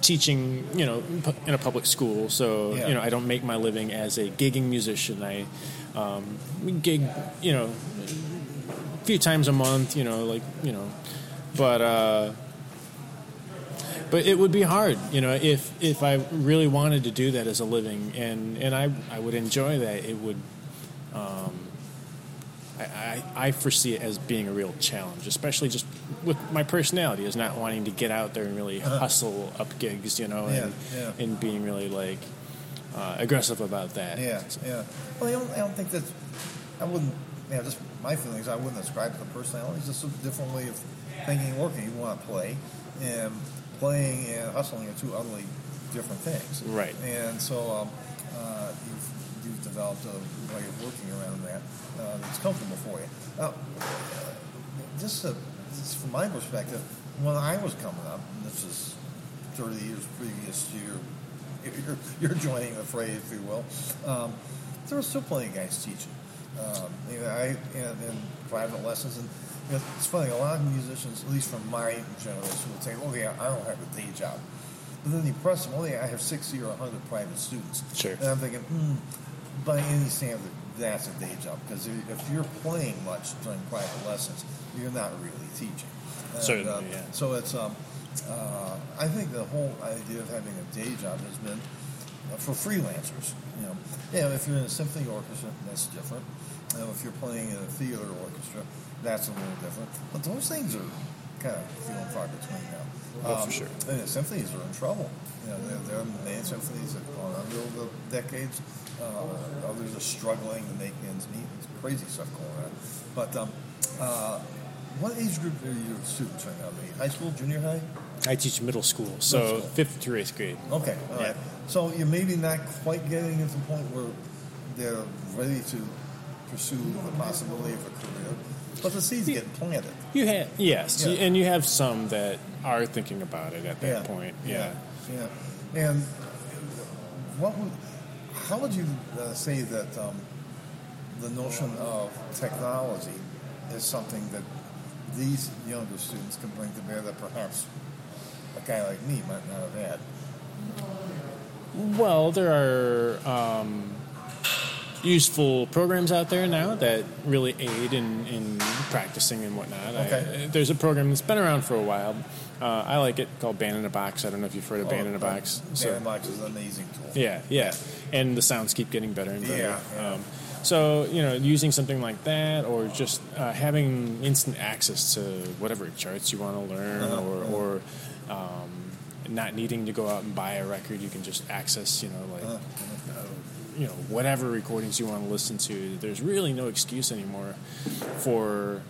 Speaker 4: teaching, you know, in a public school. So yeah. you know, I don't make my living as a gigging musician. I um, gig, you know, few times a month. You know, like you know, but. Uh, but it would be hard, you know, if if I really wanted to do that as a living, and and I I would enjoy that. It would um, I, I, foresee it as being a real challenge, especially just with my personality is not wanting to get out there and really uh-huh. hustle up gigs, you know, and, yeah, and being really like uh, aggressive about that.
Speaker 2: Yeah, yeah. Well, I don't, I don't think that I wouldn't. Yeah, just my feelings. I wouldn't ascribe to the personality. It's just a different way of thinking and working. You want to play, and playing and hustling are two utterly different things.
Speaker 4: Right.
Speaker 2: And so um, uh, you've you've developed a way of working around that uh, that's comfortable for you. Now, just, uh, just from my perspective, when I was coming up, and this is 30 years previous to your, your, your joining the fray, if you will, um, there were still plenty of guys teaching. Um, you know, I and, and private lessons, and you know, it's funny. A lot of musicians, at least from my generation, would say, "Oh yeah, I don't have a day job." But then you press them, "Oh yeah, I have sixty or hundred private students."
Speaker 4: Sure.
Speaker 2: And I'm thinking, hmm, by any standard, that's a day job because if you're playing much during private lessons, you're not really teaching.
Speaker 4: And, Certainly, uh, yeah.
Speaker 2: So it's um, uh, I think the whole idea of having a day job has been for freelancers. You know, yeah, if you're in a symphony orchestra, that's different. You know, if you're playing in a theater orchestra, that's a little different. But those things are kind of few and far between now.
Speaker 4: Oh, um, for sure.
Speaker 2: And the symphonies are in trouble. You know, there, there are main symphonies that have gone under over the decades uh, others are struggling to make ends meet. It's crazy stuff going on. But um, uh, what age group are your students right now? High school, junior high?
Speaker 4: I teach middle school, so middle school. fifth through eighth grade.
Speaker 2: Okay, all yeah. right. So you're maybe not quite getting to the point where they're ready to pursue the possibility of a career, but the seeds get planted.
Speaker 4: You have yes, yeah. and you have some that are thinking about it at that
Speaker 2: yeah.
Speaker 4: point.
Speaker 2: Yeah, yeah. yeah. And what would how would you uh, say that um, the notion of technology is something that these younger students can bring to bear that perhaps a guy like me might not have had?
Speaker 4: Well, there are um, useful programs out there now that really aid in, in practicing and whatnot.
Speaker 2: Okay.
Speaker 4: I, there's a program that's been around for a while. Uh, I like it called Band in a Box. I don't know if you've heard of oh, Band in a Box.
Speaker 2: So, Band in a Box is an amazing tool.
Speaker 4: Yeah, yeah, and the sounds keep getting better and better.
Speaker 2: Yeah. yeah.
Speaker 4: Um, so you know, using something like that, or just uh, having instant access to whatever charts you want to learn, uh-huh. or, uh-huh. or um, not needing to go out and buy a record, you can just access, you know, like. Uh-huh. Uh, you know whatever recordings you want to listen to. There's really no excuse anymore for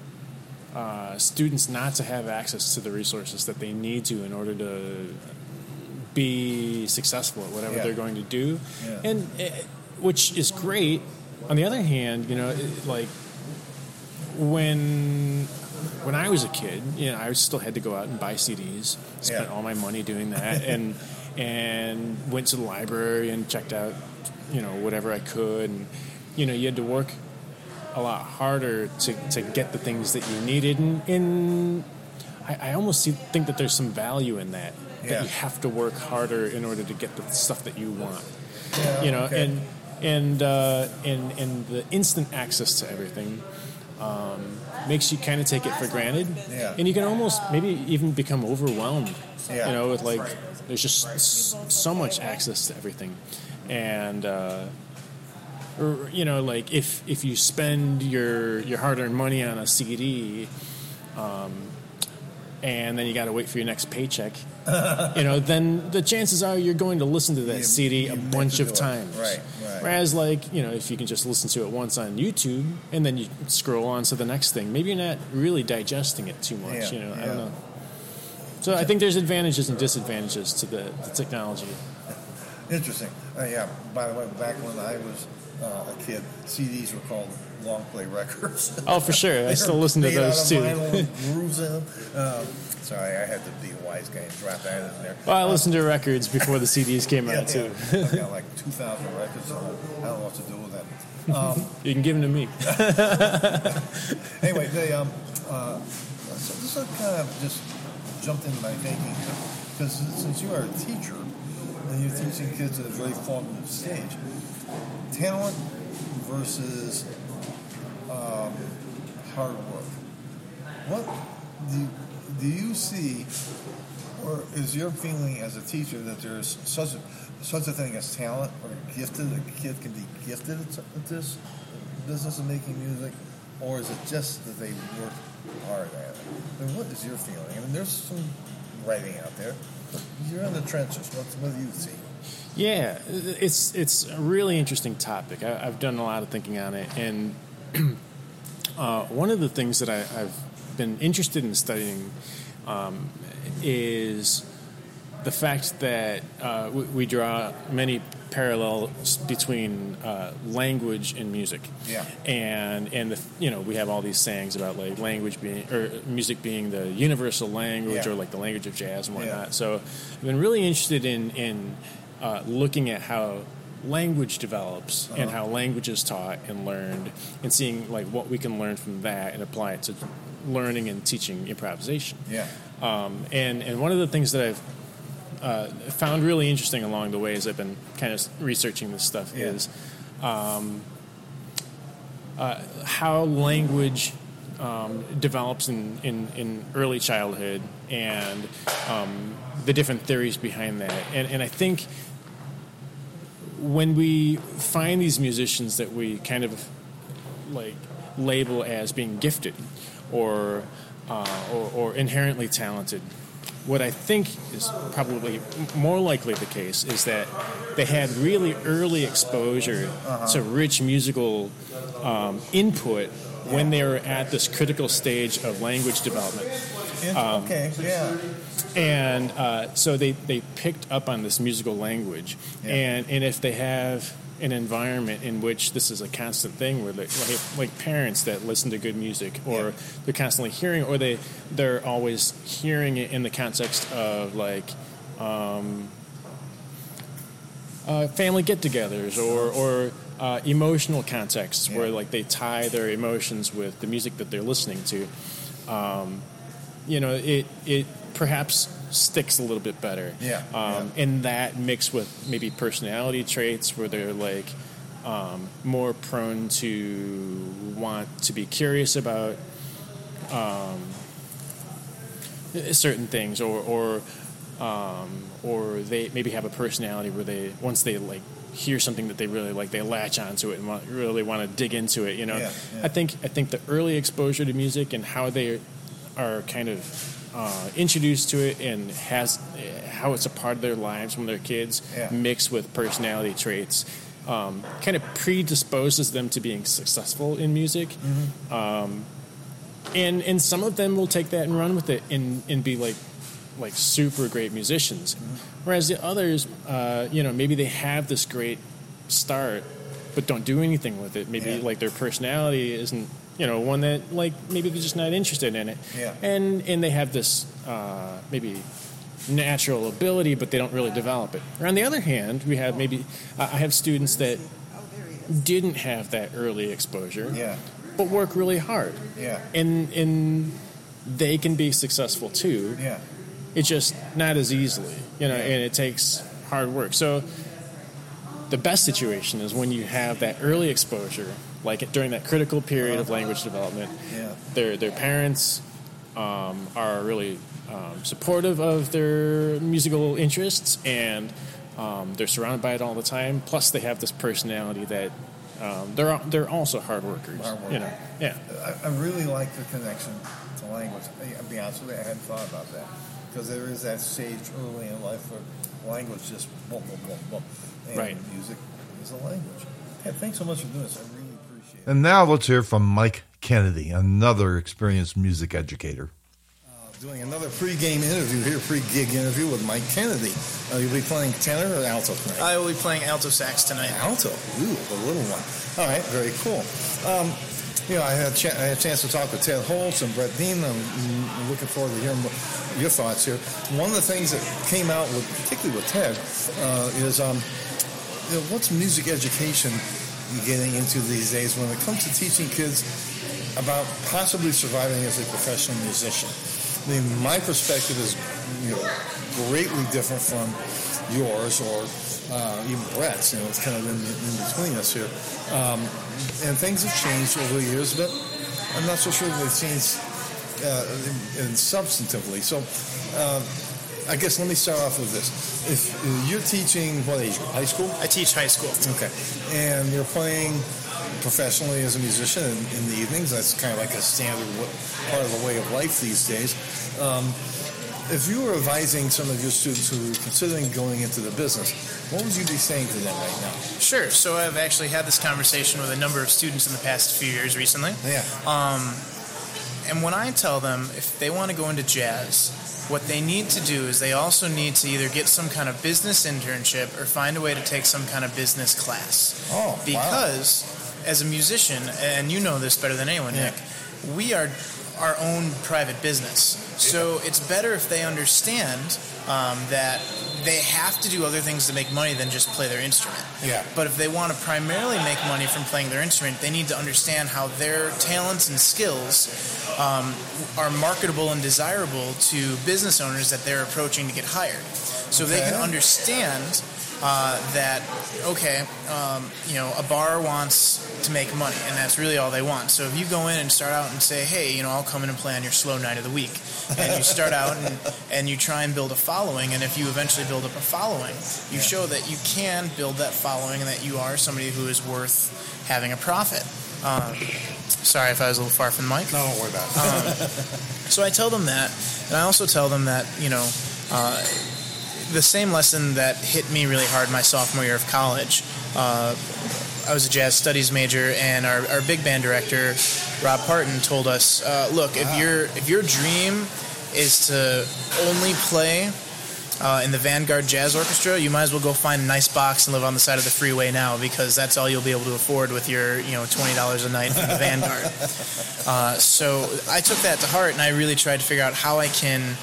Speaker 4: uh, students not to have access to the resources that they need to in order to be successful at whatever
Speaker 2: yeah.
Speaker 4: they're going to do,
Speaker 2: yeah.
Speaker 4: and uh, which is great. on the other hand, you know, it, like when when I was a kid, you know, I still had to go out and buy CDs. Spent
Speaker 2: Yeah.
Speaker 4: all my money doing that, and and went to the library and checked out, you know, whatever I could, and you know, you had to work a lot harder to, to get the things that you needed, and, and I, I almost see, think that there's some value in that.
Speaker 2: Yeah.
Speaker 4: That you have to work harder in order to get the stuff that you want
Speaker 2: Yeah,
Speaker 4: you know,
Speaker 2: okay.
Speaker 4: and and uh, and and the instant access to everything um, makes you kind of take it for granted,
Speaker 2: Yeah.
Speaker 4: and you can almost maybe even become overwhelmed,
Speaker 2: Yeah.
Speaker 4: you know, with like there's just s- so much access to everything, and. Uh, or, you know, like if if you spend your your hard-earned money on a CD, um, and then you got to wait for your next paycheck, you know, then the chances are you're going to listen to that
Speaker 2: You-
Speaker 4: CD a
Speaker 2: you meant
Speaker 4: bunch of times.
Speaker 2: Right, right.
Speaker 4: Whereas, like, you know, if you can just listen to it once on YouTube and then you scroll on to the next thing, maybe you're not really digesting it too much.
Speaker 2: Yeah,
Speaker 4: you know, I don't know. So I think there's advantages and disadvantages to the, the technology.
Speaker 2: Interesting. Uh, yeah. By the way, back when I was uh, a kid, CDs were called long play records.
Speaker 4: Oh, for sure. I still listen to those too.
Speaker 2: grooves in them. Um, sorry, I had to be a wise guy and drop that in there.
Speaker 4: Well, I listened to records before the CDs came
Speaker 2: Yeah,
Speaker 4: out too.
Speaker 2: yeah. I've got like 2,000 records, so I don't know what to do with them. Um,
Speaker 4: You can give them to me.
Speaker 2: anyway, they, um, uh, so this is kind of just jumped into my thinking here. Because since you are a teacher and you're teaching kids at a very formative stage, talent versus um, hard work. What do you, do you see, or is your feeling as a teacher that there's such a, such a thing as talent or gifted? A kid can be gifted at, this business of making music, or is it just that they work hard at it? And what is your feeling? I mean, there's some writing out there, but you're in the trenches. What, what do you see?
Speaker 4: Yeah, it's it's a really interesting topic. I, I've done a lot of thinking on it, and uh, one of the things that I, I've been interested in studying um, is the fact that uh, we, we draw many parallels between uh, language and music.
Speaker 2: Yeah.
Speaker 4: And and the, you know we have all these sayings about like language being or music being the universal language
Speaker 2: Yeah.
Speaker 4: or like the language of jazz and
Speaker 2: Yeah.
Speaker 4: whatnot. So I've been really interested in in uh, looking at how language develops and
Speaker 2: Uh-huh.
Speaker 4: how language is taught and learned and seeing like what we can learn from that and apply it to learning and teaching improvisation.
Speaker 2: Yeah.
Speaker 4: Um, and and one of the things that I've uh, found really interesting along the way as I've been kind of researching this stuff
Speaker 2: Yeah.
Speaker 4: is um, uh, how language um, develops in, in, in early childhood and um, the different theories behind that. And, and I think when we find these musicians that we kind of like label as being gifted or, uh, or, or inherently talented, what I think is probably more likely the case is that they had really early exposure to rich musical um, input when they were at this critical stage of language development. Um,
Speaker 2: okay. Yeah.
Speaker 4: And uh, so they, they picked up on this musical language.
Speaker 2: Yeah.
Speaker 4: And, and if they have an environment in which this is a constant thing where they, like, like parents that listen to good music or
Speaker 2: Yeah.
Speaker 4: they're constantly hearing or they they're always hearing it in the context of like um, uh, family get-togethers or, or uh, emotional contexts where like they tie their emotions with the music that they're listening to um, you know it it perhaps sticks a little bit better
Speaker 2: Yeah,
Speaker 4: um,
Speaker 2: yeah.
Speaker 4: and that mixed with maybe personality traits where they're like um, more prone to want to be curious about um, certain things or or um, or they maybe have a personality where they once they like hear something that they really like they latch onto it and want, really want to dig into it you know
Speaker 2: Yeah, yeah.
Speaker 4: I think I think the early exposure to music and how they are kind of uh, introduced to it and has how it's a part of their lives when they're kids
Speaker 2: Yeah.
Speaker 4: mixed with personality traits um, kind of predisposes them to being successful in music um, and and some of them will take that and run with it and and be like like super great musicians whereas the others uh, you know maybe they have this great start but don't do anything with it. Maybe
Speaker 2: Yeah.
Speaker 4: like their personality isn't, you know, one that like maybe they're just not interested in it.
Speaker 2: Yeah.
Speaker 4: And and they have this uh, maybe natural ability, but they don't really develop it. Or on the other hand, we have maybe I have students that didn't have that early exposure,
Speaker 2: Yeah.
Speaker 4: but work really hard,
Speaker 2: Yeah.
Speaker 4: and and they can be successful too.
Speaker 2: Yeah.
Speaker 4: It's just not as easily, you know,
Speaker 2: Yeah.
Speaker 4: and it takes hard work. So the best situation is when you have that early exposure, like during that critical period of language development.
Speaker 2: Yeah.
Speaker 4: Their their parents um, are really um, supportive of their musical interests, and um, they're surrounded by it all the time. Plus, they have this personality that um, they're they're also hard workers.
Speaker 2: Hard
Speaker 4: You know, yeah.
Speaker 2: I, I really like the connection to language. I'll be honest with you, I hadn't thought about that because there is that stage early in life where language just boom, boom, boom, boom, and
Speaker 4: Right.
Speaker 2: music is a language. Hey, thanks so much for doing this. I really appreciate it.
Speaker 1: And now let's hear from Mike Kennedy, another experienced music educator.
Speaker 2: Doing another pre-game interview here, pre-gig interview with Mike Kennedy. Uh, you'll be playing tenor or alto tonight?
Speaker 5: I will be playing alto sax tonight.
Speaker 2: Alto. Ooh, the little one. All right, very cool. Um, you know, I had, a ch- I had a chance to talk with Ted Holtz and Brett Dean. I'm mm, looking forward to hearing your thoughts here. One of the things that came out, with, particularly with Ted, uh, is um, you know, what's music education getting into these days when it comes to teaching kids about possibly surviving as a professional musician? I mean, my perspective is you know, greatly different from yours or uh, even Brett's. You know, it's kind of in, in between us here. Um, and things have changed over the years, but I'm not so sure they've changed uh, in, in substantively. So, uh, I guess let me start off with this. If you're teaching what age group? High school?
Speaker 5: I teach high school.
Speaker 2: Okay. And you're playing professionally as a musician in, in the evenings. That's kind of like a standard part of the way of life these days. Um, if you were advising some of your students who are considering going into the business, what would you be saying to them right now?
Speaker 5: Sure. So I've actually had this conversation with a number of students in the past few years recently.
Speaker 2: Yeah.
Speaker 5: Um, And when I tell them if they want to go into jazz, what they need to do is they also need to either get some kind of business internship or find a way to take some kind of business class.
Speaker 2: Oh, wow.
Speaker 5: Because as a musician, and you know this better than anyone,
Speaker 2: Yeah.
Speaker 5: Nick, we are our own private business. So it's better if they understand um, that they have to do other things to make money than just play their instrument.
Speaker 2: Yeah.
Speaker 5: But if they want to primarily make money from playing their instrument, they need to understand how their talents and skills um, are marketable and desirable to business owners that they're approaching to get hired. So they can
Speaker 2: Okay.
Speaker 5: understand uh, that okay, um, you know, a bar wants to make money, and that's really all they want. So if you go in and start out and say, hey, you know, I'll come in and play on your slow night of the week, and you start out and, and you try and build a following, and if you eventually build up a following, you show that you can build that following and that you are somebody who is worth having a profit. Um, sorry if I was a little far from the mic.
Speaker 2: No, don't worry about it.
Speaker 5: So I tell them that, and I also tell them that you know, uh, the same lesson that hit me really hard my sophomore year of college. Uh, I was a jazz studies major, and our, our big band director, Rob Parton, told us, uh, "Look, if your if your dream is to only play uh, in the Vanguard Jazz Orchestra, you might as well go find a nice box and live on the side of the freeway now, because that's all you'll be able to afford with your you know twenty dollars a night from the Vanguard." Uh, so I took that to heart, and I really tried to figure out how I can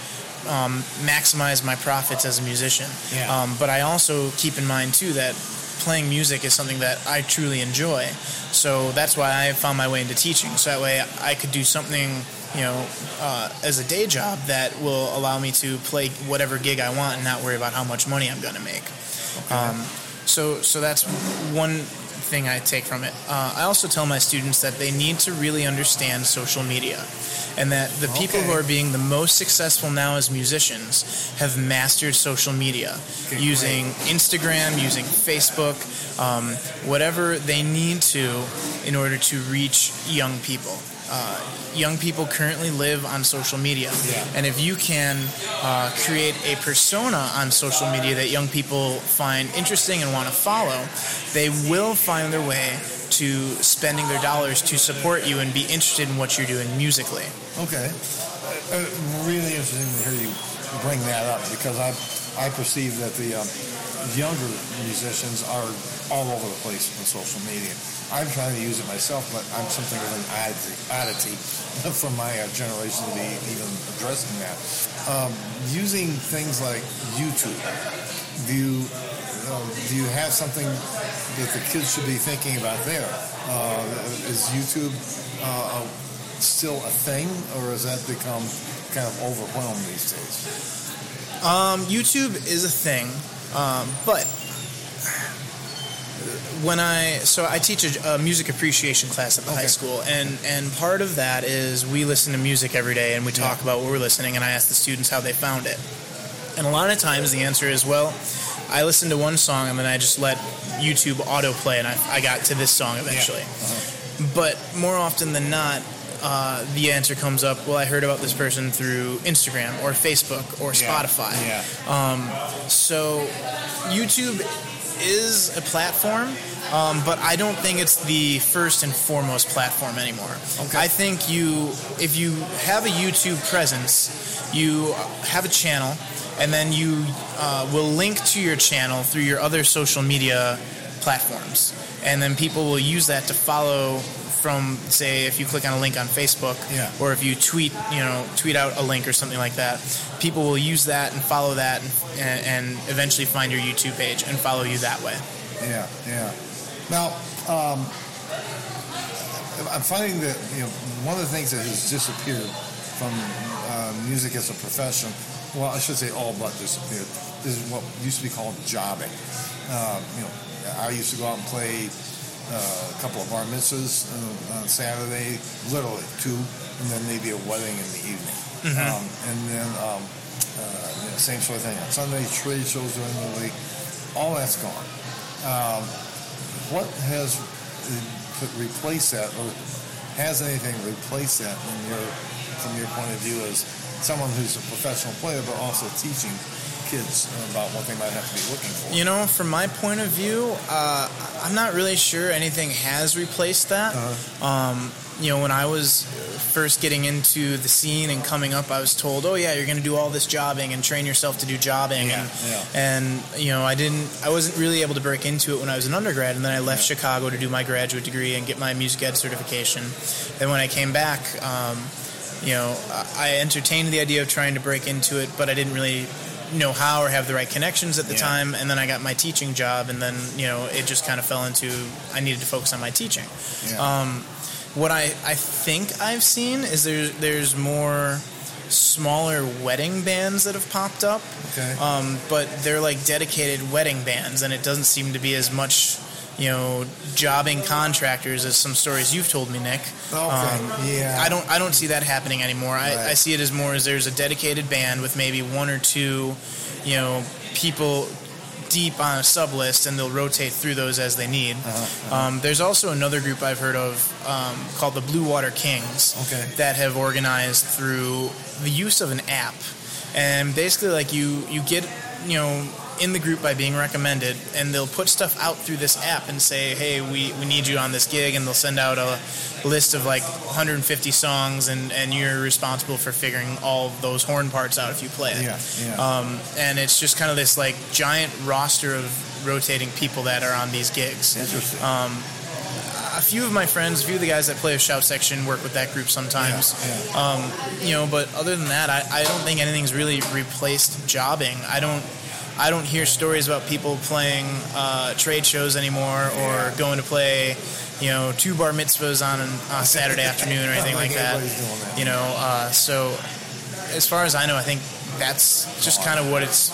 Speaker 5: um, maximize my profits as a musician.
Speaker 2: Yeah.
Speaker 5: Um, but I also keep in mind too that playing music is something that I truly enjoy. So that's why I found my way into teaching. So that way I could do something, you know, uh, as a day job that will allow me to play whatever gig I want and not worry about how much money I'm going to make. Um, so, so that's one thing I take from it. Uh, I also tell my students that they need to really understand social media, and that the people who are being the most successful now as musicians have mastered social media,
Speaker 2: Okay,
Speaker 5: using Instagram, using Facebook, um, whatever they need to in order to reach young people. Uh, young people currently live on social media,
Speaker 2: Yeah.
Speaker 5: and if you can uh, create a persona on social media that young people find interesting and want to follow, they will find their way to spending their dollars to support you and be interested in what you're doing musically.
Speaker 2: Okay. Uh, really interesting to hear you bring that up because I I perceive that the um, younger musicians are all over the place on social media. I'm trying to use it myself, but I'm something of an oddity, from my uh, generation to be even addressing that. Um, using things like YouTube, do you uh, do you have something that the kids should be thinking about there? Uh, is YouTube uh, still a thing, or has that become kind of overwhelmed these days?
Speaker 5: Um, YouTube is a thing, um, but when I so I teach a, a music appreciation class at the high school, and and part of that is we listen to music every day, and we talk
Speaker 2: Yeah.
Speaker 5: about what we're listening, and I ask the students how they found it, and a lot of times the answer is well. I listened to one song and then I just let YouTube autoplay and I, I got to this song eventually. But more often than not, uh, the answer comes up, well, I heard about this person through Instagram or Facebook or Spotify.
Speaker 2: Yeah.
Speaker 5: So YouTube is a platform, um, but I don't think it's the first and foremost platform anymore.
Speaker 2: Okay.
Speaker 5: I think you, if you have a YouTube presence, you have a channel, and then you uh, will link to your channel through your other social media platforms, and then people will use that to follow. From say, if you click on a link on Facebook,
Speaker 2: Yeah.
Speaker 5: or if you tweet, you know, tweet out a link or something like that, people will use that and follow that, and, and eventually find your YouTube page and follow you that way.
Speaker 2: Yeah, yeah. Now, um, I'm finding that you know one of the things that has disappeared from uh, music as a profession. Well, I should say all but disappeared. Is what used to be called jobbing. Uh, you know, I used to go out and play uh, a couple of bar mitzvahs uh, on Saturday, literally two, and then maybe a wedding in the evening, um, and then um, uh, you know, same sort of thing on Sunday. Trade shows during the week. All that's gone. Um, what has replaced that, or has anything replaced that in your, from your point of view as someone who's a professional player, but also teaching kids about what they might have to be looking for?
Speaker 5: You know, from my point of view, uh, I'm not really sure anything has replaced that.
Speaker 2: Uh-huh.
Speaker 5: Um, you know, when I was first getting into the scene and coming up, I was told, "Oh yeah, you're going to do all this jobbing and train yourself to do jobbing."
Speaker 2: Yeah,
Speaker 5: and,
Speaker 2: yeah.
Speaker 5: and you know, I didn't, I wasn't really able to break into it when I was an undergrad, and then I left Chicago to do my graduate degree and get my music ed certification. And when I came back, um, you know, I entertained the idea of trying to break into it, but I didn't really know how or have the right connections at the
Speaker 2: Yeah.
Speaker 5: time. And then I got my teaching job, and then you know, it just kind of fell into I needed to focus on my teaching.
Speaker 2: Yeah.
Speaker 5: Um, what I, I think I've seen is there, there's more smaller wedding bands that have popped up,
Speaker 2: okay.
Speaker 5: um, but they're like dedicated wedding bands, and it doesn't seem to be as much, you know, jobbing contractors as some stories you've told me, Nick.
Speaker 2: okay. yeah.
Speaker 5: I don't I don't see that happening anymore. I,
Speaker 2: Right.
Speaker 5: I see it as more as there's a dedicated band with maybe one or two, you know, people deep on a sub list, and they'll rotate through those as they need.
Speaker 2: Uh-huh,
Speaker 5: Um, there's also another group I've heard of um, called the Blue Water Kings
Speaker 2: Okay.
Speaker 5: that have organized through the use of an app, and basically like you you get you know in the group by being recommended, and they'll put stuff out through this app and say, hey, we, we need you on this gig, and they'll send out a list of like 150 songs, and, and you're responsible for figuring all those horn parts out if you play it.
Speaker 2: Yeah, yeah.
Speaker 5: Um, and it's just kind of this like giant roster of rotating people that are on these gigs.
Speaker 2: Interesting.
Speaker 5: A few of my friends, a few of the guys that play a shout section work with that group sometimes.
Speaker 2: Yeah,
Speaker 5: Um, you know, but other than that, I, I don't think anything's really replaced jobbing. I don't. I don't hear stories about people playing uh, trade shows anymore or
Speaker 2: Yeah.
Speaker 5: going to play, you know, two bar mitzvahs on a Saturday afternoon or anything
Speaker 2: Like
Speaker 5: like that.
Speaker 2: that.
Speaker 5: You know, uh, so as far as I know, I think that's just kind of what it's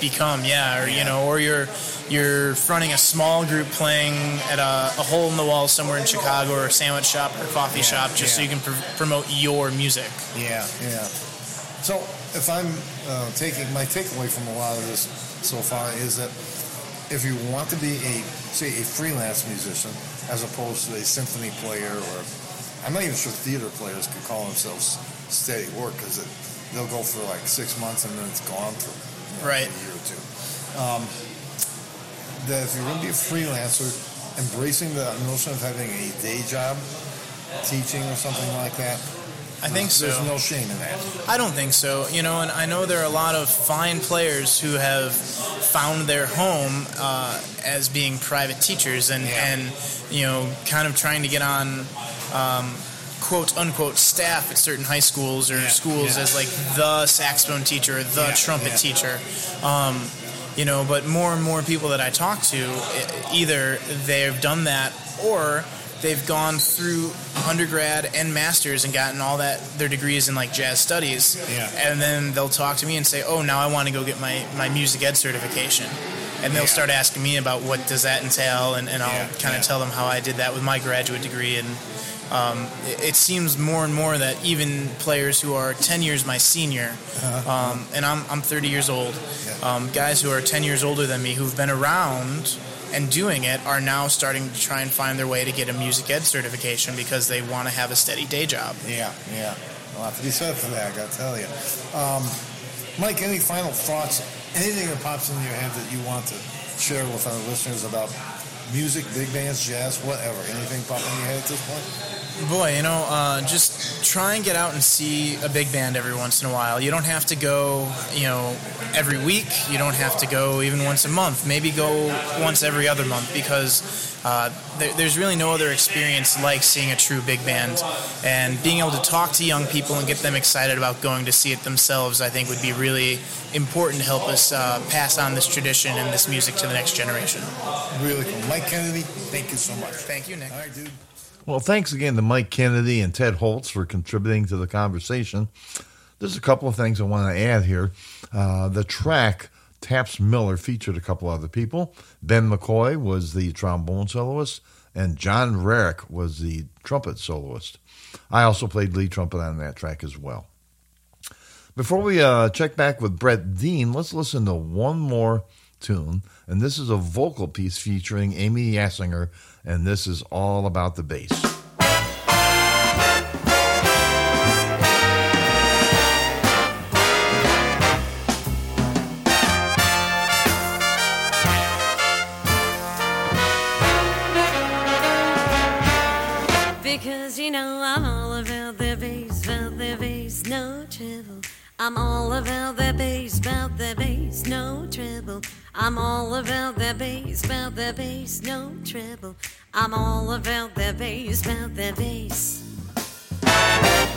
Speaker 5: become. Yeah, or you know, or you're you're fronting a small group playing at a, a hole in the wall somewhere in Chicago or a sandwich shop or coffee
Speaker 2: Yeah,
Speaker 5: shop just so you can pr- promote your music.
Speaker 2: Yeah, yeah. So if I'm uh, taking my takeaway from a lot of this so far is that if you want to be a say a freelance musician as opposed to a symphony player or I'm not even sure theater players could call themselves steady work because they'll go for like six months and then it's gone for you know,
Speaker 5: Right.
Speaker 2: a year or two. Um, that if you're going to be a freelancer, embracing the notion of having a day job, teaching or something like that,
Speaker 5: I think so.
Speaker 6: There's no shame in that.
Speaker 5: I don't think so. You know, and I know there are a lot of fine players who have found their home uh, as being private teachers and,
Speaker 6: Yeah.
Speaker 5: and, you know, kind of trying to get on um, quote unquote staff at certain high schools or
Speaker 6: Yeah,
Speaker 5: schools
Speaker 6: yeah.
Speaker 5: as like the saxophone teacher or the trumpet teacher. Um, you know, but more and more people that I talk to, either they've done that or they've gone through undergrad and masters and gotten all that their degrees in like jazz studies.
Speaker 6: Yeah.
Speaker 5: And then they'll talk to me and say, "Oh, now I want to go get my my music ed certification." And they'll
Speaker 6: Yeah.
Speaker 5: start asking me about what does that entail, and, and I'll
Speaker 6: Yeah,
Speaker 5: kind of tell them how I did that with my graduate degree. And um, it, it seems more and more that even players who are 10 years my senior, um, and I'm, I'm 30 years old, um, guys who are 10 years older than me who've been around and doing it are now starting to try and find their way to get a music ed certification because they want to have a steady day job.
Speaker 6: Yeah, yeah. A lot to be said for that, I gotta tell you. Um, Mike, any final thoughts? Anything that pops into your head that you want to share with our listeners about music, big bands, jazz, whatever? Anything pop in your head at this point?
Speaker 5: Boy, you know, uh, just try and get out and see a big band every once in a while. You don't have to go, you know, every week. You don't have to go even once a month. Maybe go once every other month because uh, there, there's really no other experience like seeing a true big band. And being able to talk to young people and get them excited about going to see it themselves, I think, would be really important to help us uh, pass on this tradition and this music to the next generation.
Speaker 6: Really cool. Mike Kennedy, thank you so much.
Speaker 5: Thank you, Nick.
Speaker 6: All right, dude.
Speaker 1: Well, thanks again to Mike Kennedy and Ted Holtz for contributing to the conversation. There's a couple of things I want to add here. Uh, the track Taps Miller featured a couple other people. Ben McCoy was the trombone soloist, and John Rarick was the trumpet soloist. I also played lead trumpet on that track as well. Before we uh, check back with Brett Dean, let's listen to one more tune. And this is a vocal piece featuring Amy Yassinger, and this is all about the bass.
Speaker 7: I'm all about the bass, about the bass, no trouble. I'm all about the bass, about the bass, no trouble. I'm all about the bass, about the bass.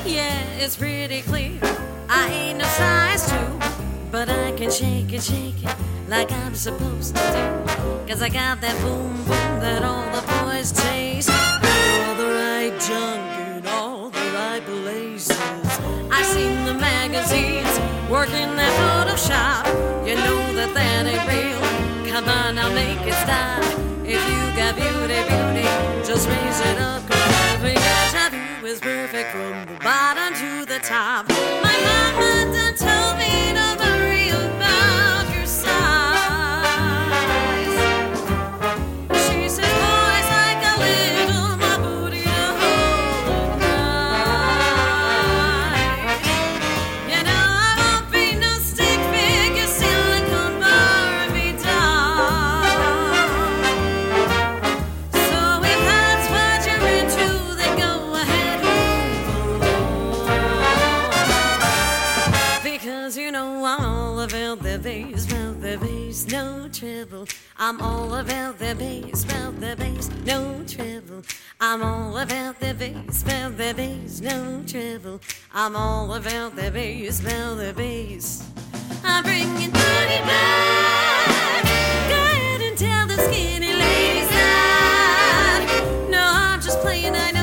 Speaker 7: Yeah, it's pretty clear. I ain't no size two, but I can shake it, shake it like I'm supposed to do. Cause I got that boom boom that all the boys taste. All the right junk in all the right places. I seen the magazines working that Photoshop. You know that that ain't real. Come on, I'll make it stop. If you got beauty, beauty, just raise it up. Every deja vu is perfect from the bottom to the top. I'm all about the bass, about the bass, no trouble. I'm all about the bass, about the bass, no trouble. I'm all about the bass, about the bass. I'm bringing booty back. Go ahead and tell the skinny ladies that. No, I'm just playing. I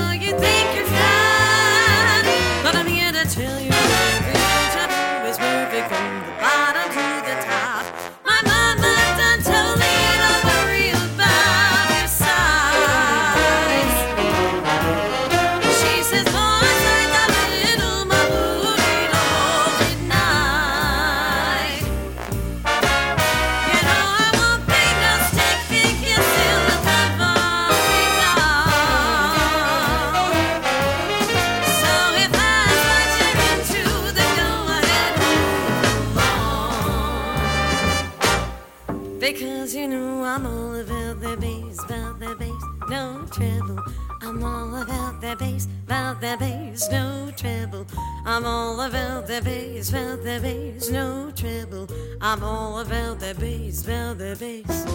Speaker 7: bass, about the bass, no treble. I'm all about the bass, about the bass, no treble. I'm all about the bass, about the bass.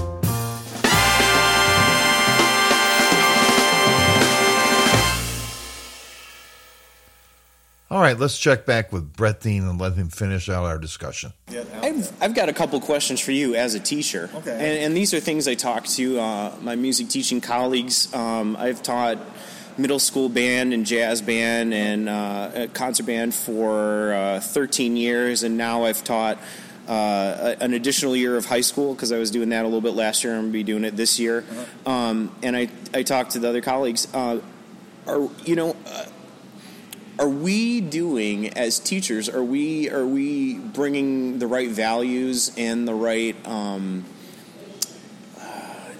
Speaker 1: All right, let's check back with Brett Dean and let him finish out our discussion.
Speaker 3: I've. I've got a couple questions for you as a teacher.
Speaker 2: Okay.
Speaker 3: And, and these are things I talk to uh, my music teaching colleagues. Um, I've taught middle school band and jazz band and uh, a concert band for uh, 13 years, and now I've taught uh, a- an additional year of high school because I was doing that a little bit last year. I'm going to be doing it this year. Um, and I, I talked to the other colleagues. Uh, are you know? Uh, are we doing as teachers are we are we bringing the right values and the right um, uh,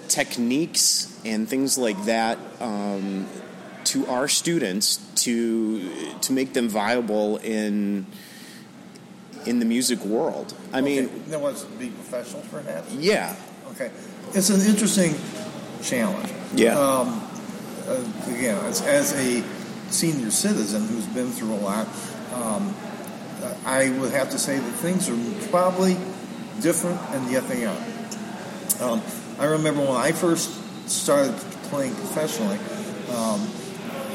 Speaker 3: techniques and things like that um, to our students to to make them viable in in the music world i mean
Speaker 2: Okay, Then what's be professional, perhaps?
Speaker 3: yeah
Speaker 2: Okay, it's an interesting challenge.
Speaker 3: Yeah.
Speaker 2: Um, uh, again, as, as a senior citizen who's been through a lot, um, I would have to say that things are probably different, and yet they are. Um, I remember when I first started playing professionally. Um,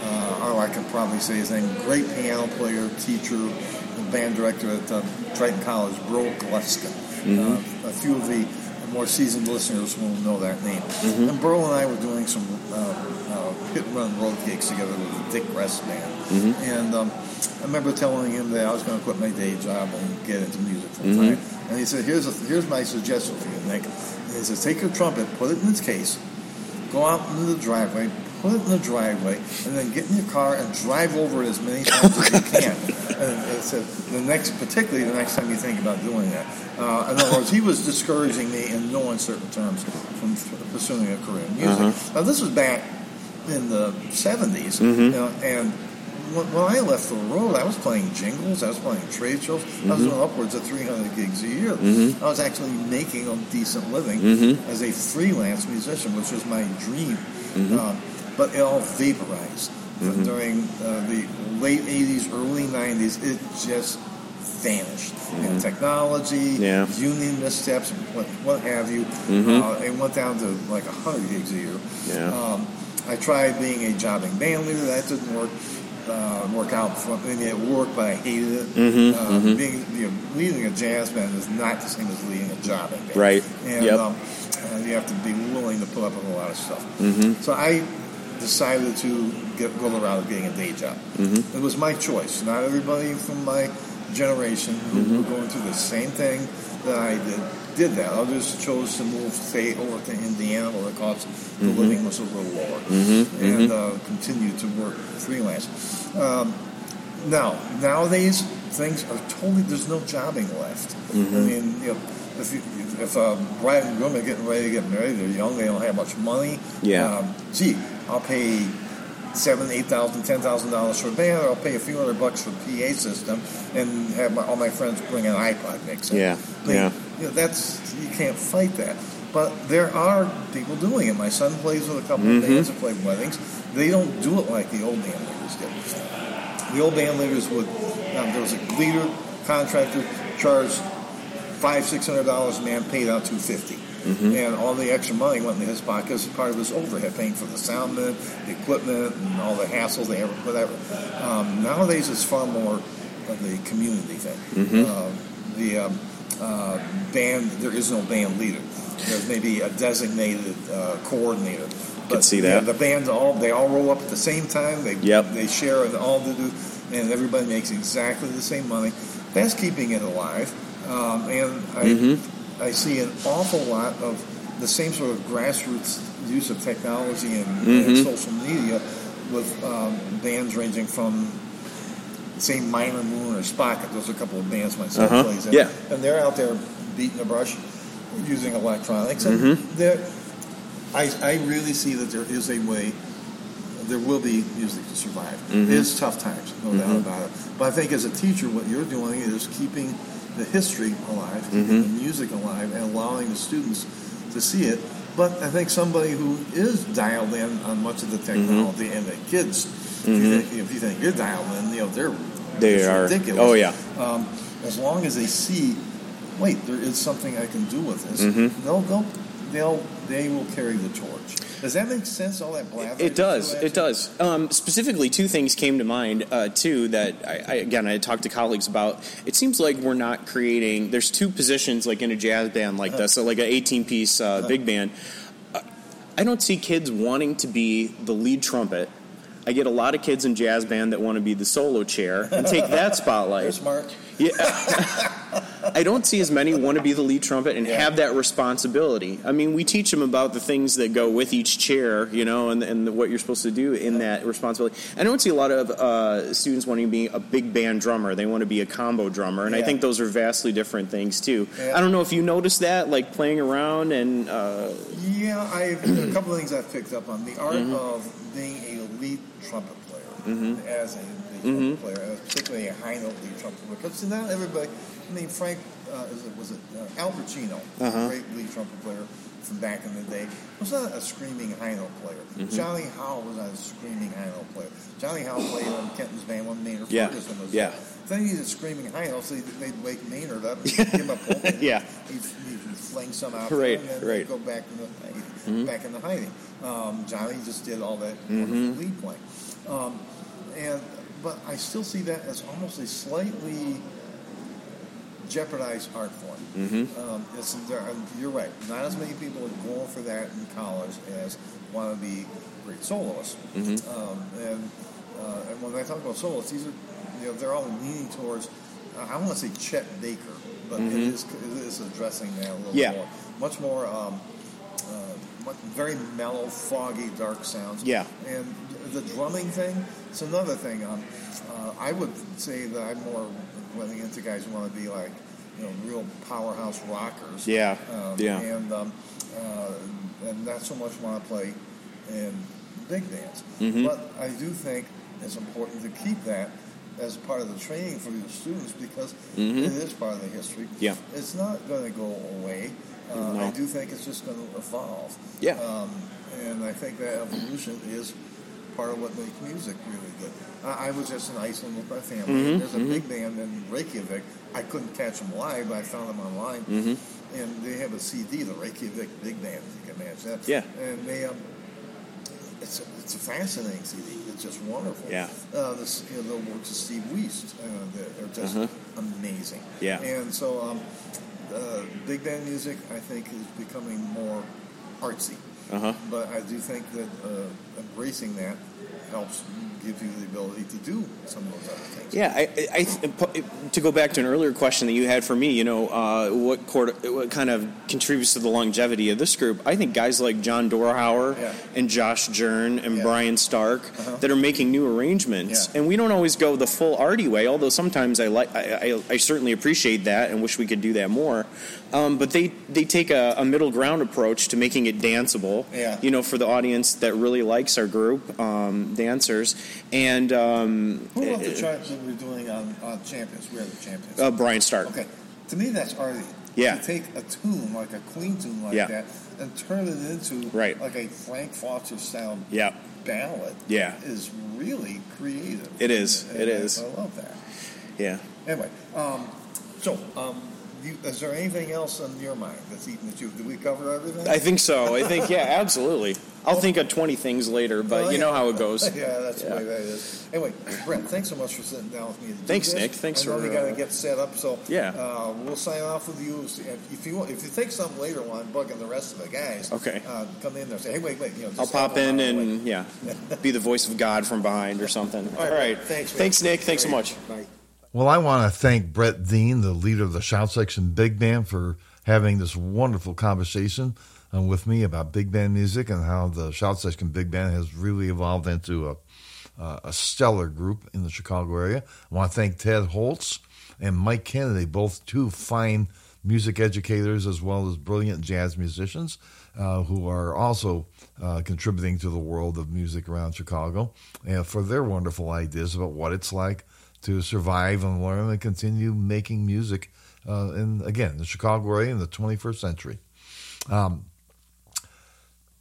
Speaker 2: uh, or I can probably say his name. Great piano player, teacher, and band director at uh, Triton College, Bro Gillespie. Uh, a few of the more seasoned listeners will know that name. And Burl and I were doing some uh, uh, hit and run road gigs together with the Dick Rest band. And um, I remember telling him that I was going to quit my day job and get into music full time. And he said, "Here's a, here's my suggestion for you, Nick." And he says, "Take your trumpet, put it in its case, go out into the driveway, put it in the driveway, and then get in your car and drive over it as many times as you can. And it said the next, particularly the next time you think about doing that. Uh, in other words, he was discouraging me in no uncertain terms from pursuing a career in music. Uh-huh. Now this was back in the 70s, mm-hmm. you know, and when, when I left the road, I was playing jingles, I was playing trade shows, I was mm-hmm. doing upwards of 300 gigs a year. Mm-hmm. I was actually making a decent living as a freelance musician, which was my dream. Um, but it all vaporized during uh, the late 80s, early 90s. It just vanished. And technology,
Speaker 3: Yeah.
Speaker 2: union missteps, what, what have you, uh, it went down to like 100 gigs a year.
Speaker 3: Yeah.
Speaker 2: Um, I tried being a jobbing band leader. That didn't work. Uh, work out for I mean, it worked, but I hated it.
Speaker 3: Mm-hmm,
Speaker 2: uh, Being you know, leading a jazz band is not the same as leading a job band.
Speaker 3: Right.
Speaker 2: And
Speaker 3: Yep.
Speaker 2: um, you have to be willing to put up with a lot of stuff.
Speaker 3: Mm-hmm.
Speaker 2: So I decided to get, go the route of getting a day job.
Speaker 3: Mm-hmm.
Speaker 2: It was my choice. Not everybody from my generation who
Speaker 3: Mm-hmm.
Speaker 2: were going through the same thing that I did did that. Others chose to move, say, over to Indiana where the cost of
Speaker 3: Mm-hmm.
Speaker 2: living was a little lower, and uh, continue to work freelance. Um, now, nowadays, things are totally, there's no jobbing left. I mean, you know, if, you, if uh, bride and groom are getting ready to get married, they're young, they don't have much money.
Speaker 3: Yeah.
Speaker 2: Um, gee, I'll pay seven, eight thousand, ten thousand dollars for a band, or I'll pay a few hundred bucks for a PA system, and have my, all my friends bring an iPod mixer.
Speaker 3: Yeah,
Speaker 2: mean,
Speaker 3: yeah.
Speaker 2: You know, that's you can't fight that. But there are people doing it. My son plays with a couple
Speaker 3: Mm-hmm.
Speaker 2: of bands that play weddings. They don't do it like the old band leaders did. The old band leaders would um, there was a leader contractor charged five six hundred dollars a man paid out two and all the extra money went into his pocket as part of his overhead, paying for the soundman, the equipment, and all the hassles they ever whatever. Um, nowadays, it's far more of the community thing. Uh, the um, uh, band, there is no band leader. There's maybe a designated uh, coordinator. But,
Speaker 3: see
Speaker 2: yeah,
Speaker 3: that.
Speaker 2: the bands all they all roll up at the same time. They
Speaker 3: Yep.
Speaker 2: they share and all to do, and everybody makes exactly the same money. That's keeping it alive. Um, and I
Speaker 3: Mm-hmm.
Speaker 2: I see an awful lot of the same sort of grassroots use of technology and,
Speaker 3: Mm-hmm.
Speaker 2: and social media with um, bands ranging from say Minor Moon or Spocket. Those are a couple of bands my son
Speaker 3: Uh-huh.
Speaker 2: plays in.
Speaker 3: Yeah.
Speaker 2: And they're out there beating the brush using electronics. And
Speaker 3: Mm-hmm.
Speaker 2: I, I really see that there is a way, there will be music to survive.
Speaker 3: Mm-hmm.
Speaker 2: It is tough times, no doubt about it. But I think as a teacher, what you're doing is keeping the history alive,
Speaker 3: Mm-hmm.
Speaker 2: the music alive, and allowing the students to see it. But I think somebody who is dialed in on much of the technology and the kids, if, you think, if you think you're dialed in, you know they're
Speaker 3: They are-
Speaker 2: ridiculous.
Speaker 3: oh, yeah.
Speaker 2: Um, as long as they see, wait, there is something I can do with this.
Speaker 3: Mm-hmm.
Speaker 2: They'll, they'll, they'll, they will carry the torch. Does that make sense? All that blathering?
Speaker 3: It does. It does. Um, specifically, two things came to mind uh, too that I, I again I talked to colleagues about. It seems like we're not creating. There's two positions like in a jazz band like this, so like an 18 piece uh, big band. Uh, I don't see kids wanting to be the lead trumpet. I get a lot of kids in jazz band that want to be the solo chair and take that spotlight.
Speaker 2: smart.
Speaker 3: Yeah. I don't see as many want to be the lead trumpet and
Speaker 2: Yeah.
Speaker 3: have that responsibility. I mean, we teach them about the things that go with each chair, you know, and, and what you're supposed to do in that responsibility. I don't see a lot of uh, students wanting to be a big band drummer. They want to be a combo drummer, and I think those are vastly different things too.
Speaker 2: Yeah.
Speaker 3: I don't know if you noticed that, like playing around and uh,
Speaker 2: Yeah, I a couple of things I've picked up on the art
Speaker 3: Mm-hmm.
Speaker 2: of being a lead trumpet player as a lead trumpet player, particularly a high note lead trumpet player. Because not everybody. I mean, Frank uh, is it, was it uh, Al Porcino,
Speaker 3: Uh-huh.
Speaker 2: great lead trumpet player from back in the day, was not a screaming high note player.
Speaker 3: Mm-hmm.
Speaker 2: Johnny Howell was not a screaming high note player. Johnny Howell played on Kenton's band when Maynard
Speaker 3: Yeah,
Speaker 2: Ferguson was
Speaker 3: yeah.
Speaker 2: Then he did a screaming high notes. So they'd wake Maynard up, and give him a pulpit.
Speaker 3: Yeah.
Speaker 2: He'd, he'd fling some out
Speaker 3: Right,
Speaker 2: and then
Speaker 3: right.
Speaker 2: go back in the hiding, back in the hiding. Um, Johnny just did all that wonderful lead playing, um, and but I still see that as almost a slightly jeopardized art form. Um, it's, there, and you're right. Not as many people are going for that in college as want to be great soloists. Um, and uh, and when I talk about soloists, these are you know they're all leaning towards. I want to say Chet Baker, but it is it is addressing that a little
Speaker 3: Yeah.
Speaker 2: more, much more. Um, uh, very mellow, foggy, dark sounds.
Speaker 3: Yeah.
Speaker 2: And the drumming thing, it's another thing. Um, uh, I would say that I'm more running into guys who want to be like, you know, real powerhouse rockers.
Speaker 3: Yeah,
Speaker 2: Um,
Speaker 3: yeah.
Speaker 2: And um, uh, and not so much want to play in big bands.
Speaker 3: Mm-hmm.
Speaker 2: But I do think it's important to keep that as part of the training for your students because it is part of the history.
Speaker 3: Mm-hmm. Yeah.
Speaker 2: It's not going to go away. Uh,
Speaker 3: No.
Speaker 2: I do think it's just going to evolve.
Speaker 3: Yeah.
Speaker 2: Um, and I think that evolution is part of what makes music really good. I, I was just in Iceland with my family.
Speaker 3: Mm-hmm,
Speaker 2: There's a big band in Reykjavik. I couldn't catch them live, but I found them online.
Speaker 3: Mm-hmm.
Speaker 2: And they have a CD, the Reykjavik Big Band. if You can manage that.
Speaker 3: Yeah.
Speaker 2: And they, um, it's a, it's a fascinating CD. It's just wonderful.
Speaker 3: Yeah.
Speaker 2: Uh, this, you know, the works of Steve Wiest, uh, they're just
Speaker 3: Uh-huh.
Speaker 2: amazing.
Speaker 3: Yeah.
Speaker 2: And so, um, uh, big band music, I think, is becoming more artsy.
Speaker 3: Uh-huh.
Speaker 2: But I do think that uh, embracing that helps give you the ability to do some of those other things.
Speaker 3: Yeah, I, I, to go back to an earlier question that you had for me, you know, uh, what, chord, what kind of contributes to the longevity of this group? I think guys like John Dorhauer
Speaker 2: Yeah.
Speaker 3: and Josh Jern and
Speaker 2: Yeah. Uh-huh.
Speaker 3: Brian Stark that are making new arrangements,
Speaker 2: Yeah.
Speaker 3: and we don't always go the full arty way. Although sometimes I like, I, I, I certainly appreciate that and wish we could do that more. Um, but they they take a, a middle ground approach to making it danceable.
Speaker 2: Yeah.
Speaker 3: You know, for the audience that really likes our group, um, dancers, and um,
Speaker 2: Who wrote the chart that we're doing on, on Champions? We are the Champions.
Speaker 3: uh, Brian Stark.
Speaker 2: Okay. To me, that's arty.
Speaker 3: Yeah.
Speaker 2: To take a tune, like a Queen tune like
Speaker 3: Yeah.
Speaker 2: that, and turn it into
Speaker 3: Right.
Speaker 2: like a Frank Foster sound
Speaker 3: Yeah.
Speaker 2: ballad
Speaker 3: Yeah.
Speaker 2: is really creative.
Speaker 3: It is.
Speaker 2: And
Speaker 3: It
Speaker 2: I-
Speaker 3: is.
Speaker 2: I love that.
Speaker 3: Yeah.
Speaker 2: Anyway, um, so um, you, is there anything else on your mind that's eating at you? Did we cover everything?
Speaker 3: I think so. I think yeah, absolutely. I'll think of twenty things later, but
Speaker 2: Oh,
Speaker 3: you
Speaker 2: yeah.
Speaker 3: know how it goes.
Speaker 2: yeah, that's
Speaker 3: Yeah.
Speaker 2: the way that is. Anyway, Brent, thanks so much for sitting down with me.
Speaker 3: Thanks. Nick. Thanks
Speaker 2: I know
Speaker 3: for,
Speaker 2: we got to
Speaker 3: uh,
Speaker 2: get set up, so
Speaker 3: Yeah.
Speaker 2: uh, we'll sign off with you. If you want, if you think something later while I'm bugging the rest of the guys,
Speaker 3: Okay.
Speaker 2: uh, come in there say, hey, wait, wait, you know,
Speaker 3: I'll pop in
Speaker 2: on
Speaker 3: and yeah, be the voice of God from behind or something. All
Speaker 2: All
Speaker 3: right.
Speaker 2: right, thanks.
Speaker 3: Thanks, Nick. Thanks so much.
Speaker 2: Bye.
Speaker 1: Well, I want to thank Brett Dean, the leader of the Shout Section Big Band, for having this wonderful conversation uh, with me about big band music and how the Shout Section Big Band has really evolved into a, a stellar group in the Chicago area. I want to thank Ted Holtz and Mike Kennedy, both two fine music educators as well as brilliant jazz musicians uh, who are also uh, contributing to the world of music around Chicago and for their wonderful ideas about what it's like to survive and learn and continue making music uh, in again the Chicago area in the 21st century. Um,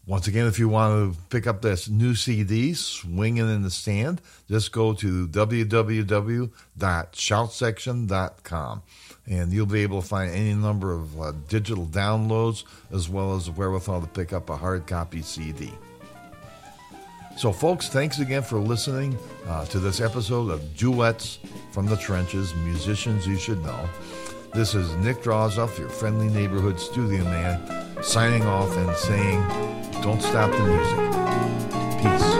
Speaker 1: Once again, if you want to pick up this new CD, Swinging in the Sand, just go to www.shoutsection.com and you'll be able to find any number of uh, digital downloads as well as the wherewithal to pick up a hard copy CD. So, folks, thanks again for listening uh, to this episode of Duets from the Trenches Musicians You Should Know. This is Nick Drozdoff, your friendly neighborhood studio man, signing off and saying, don't stop the music. Peace.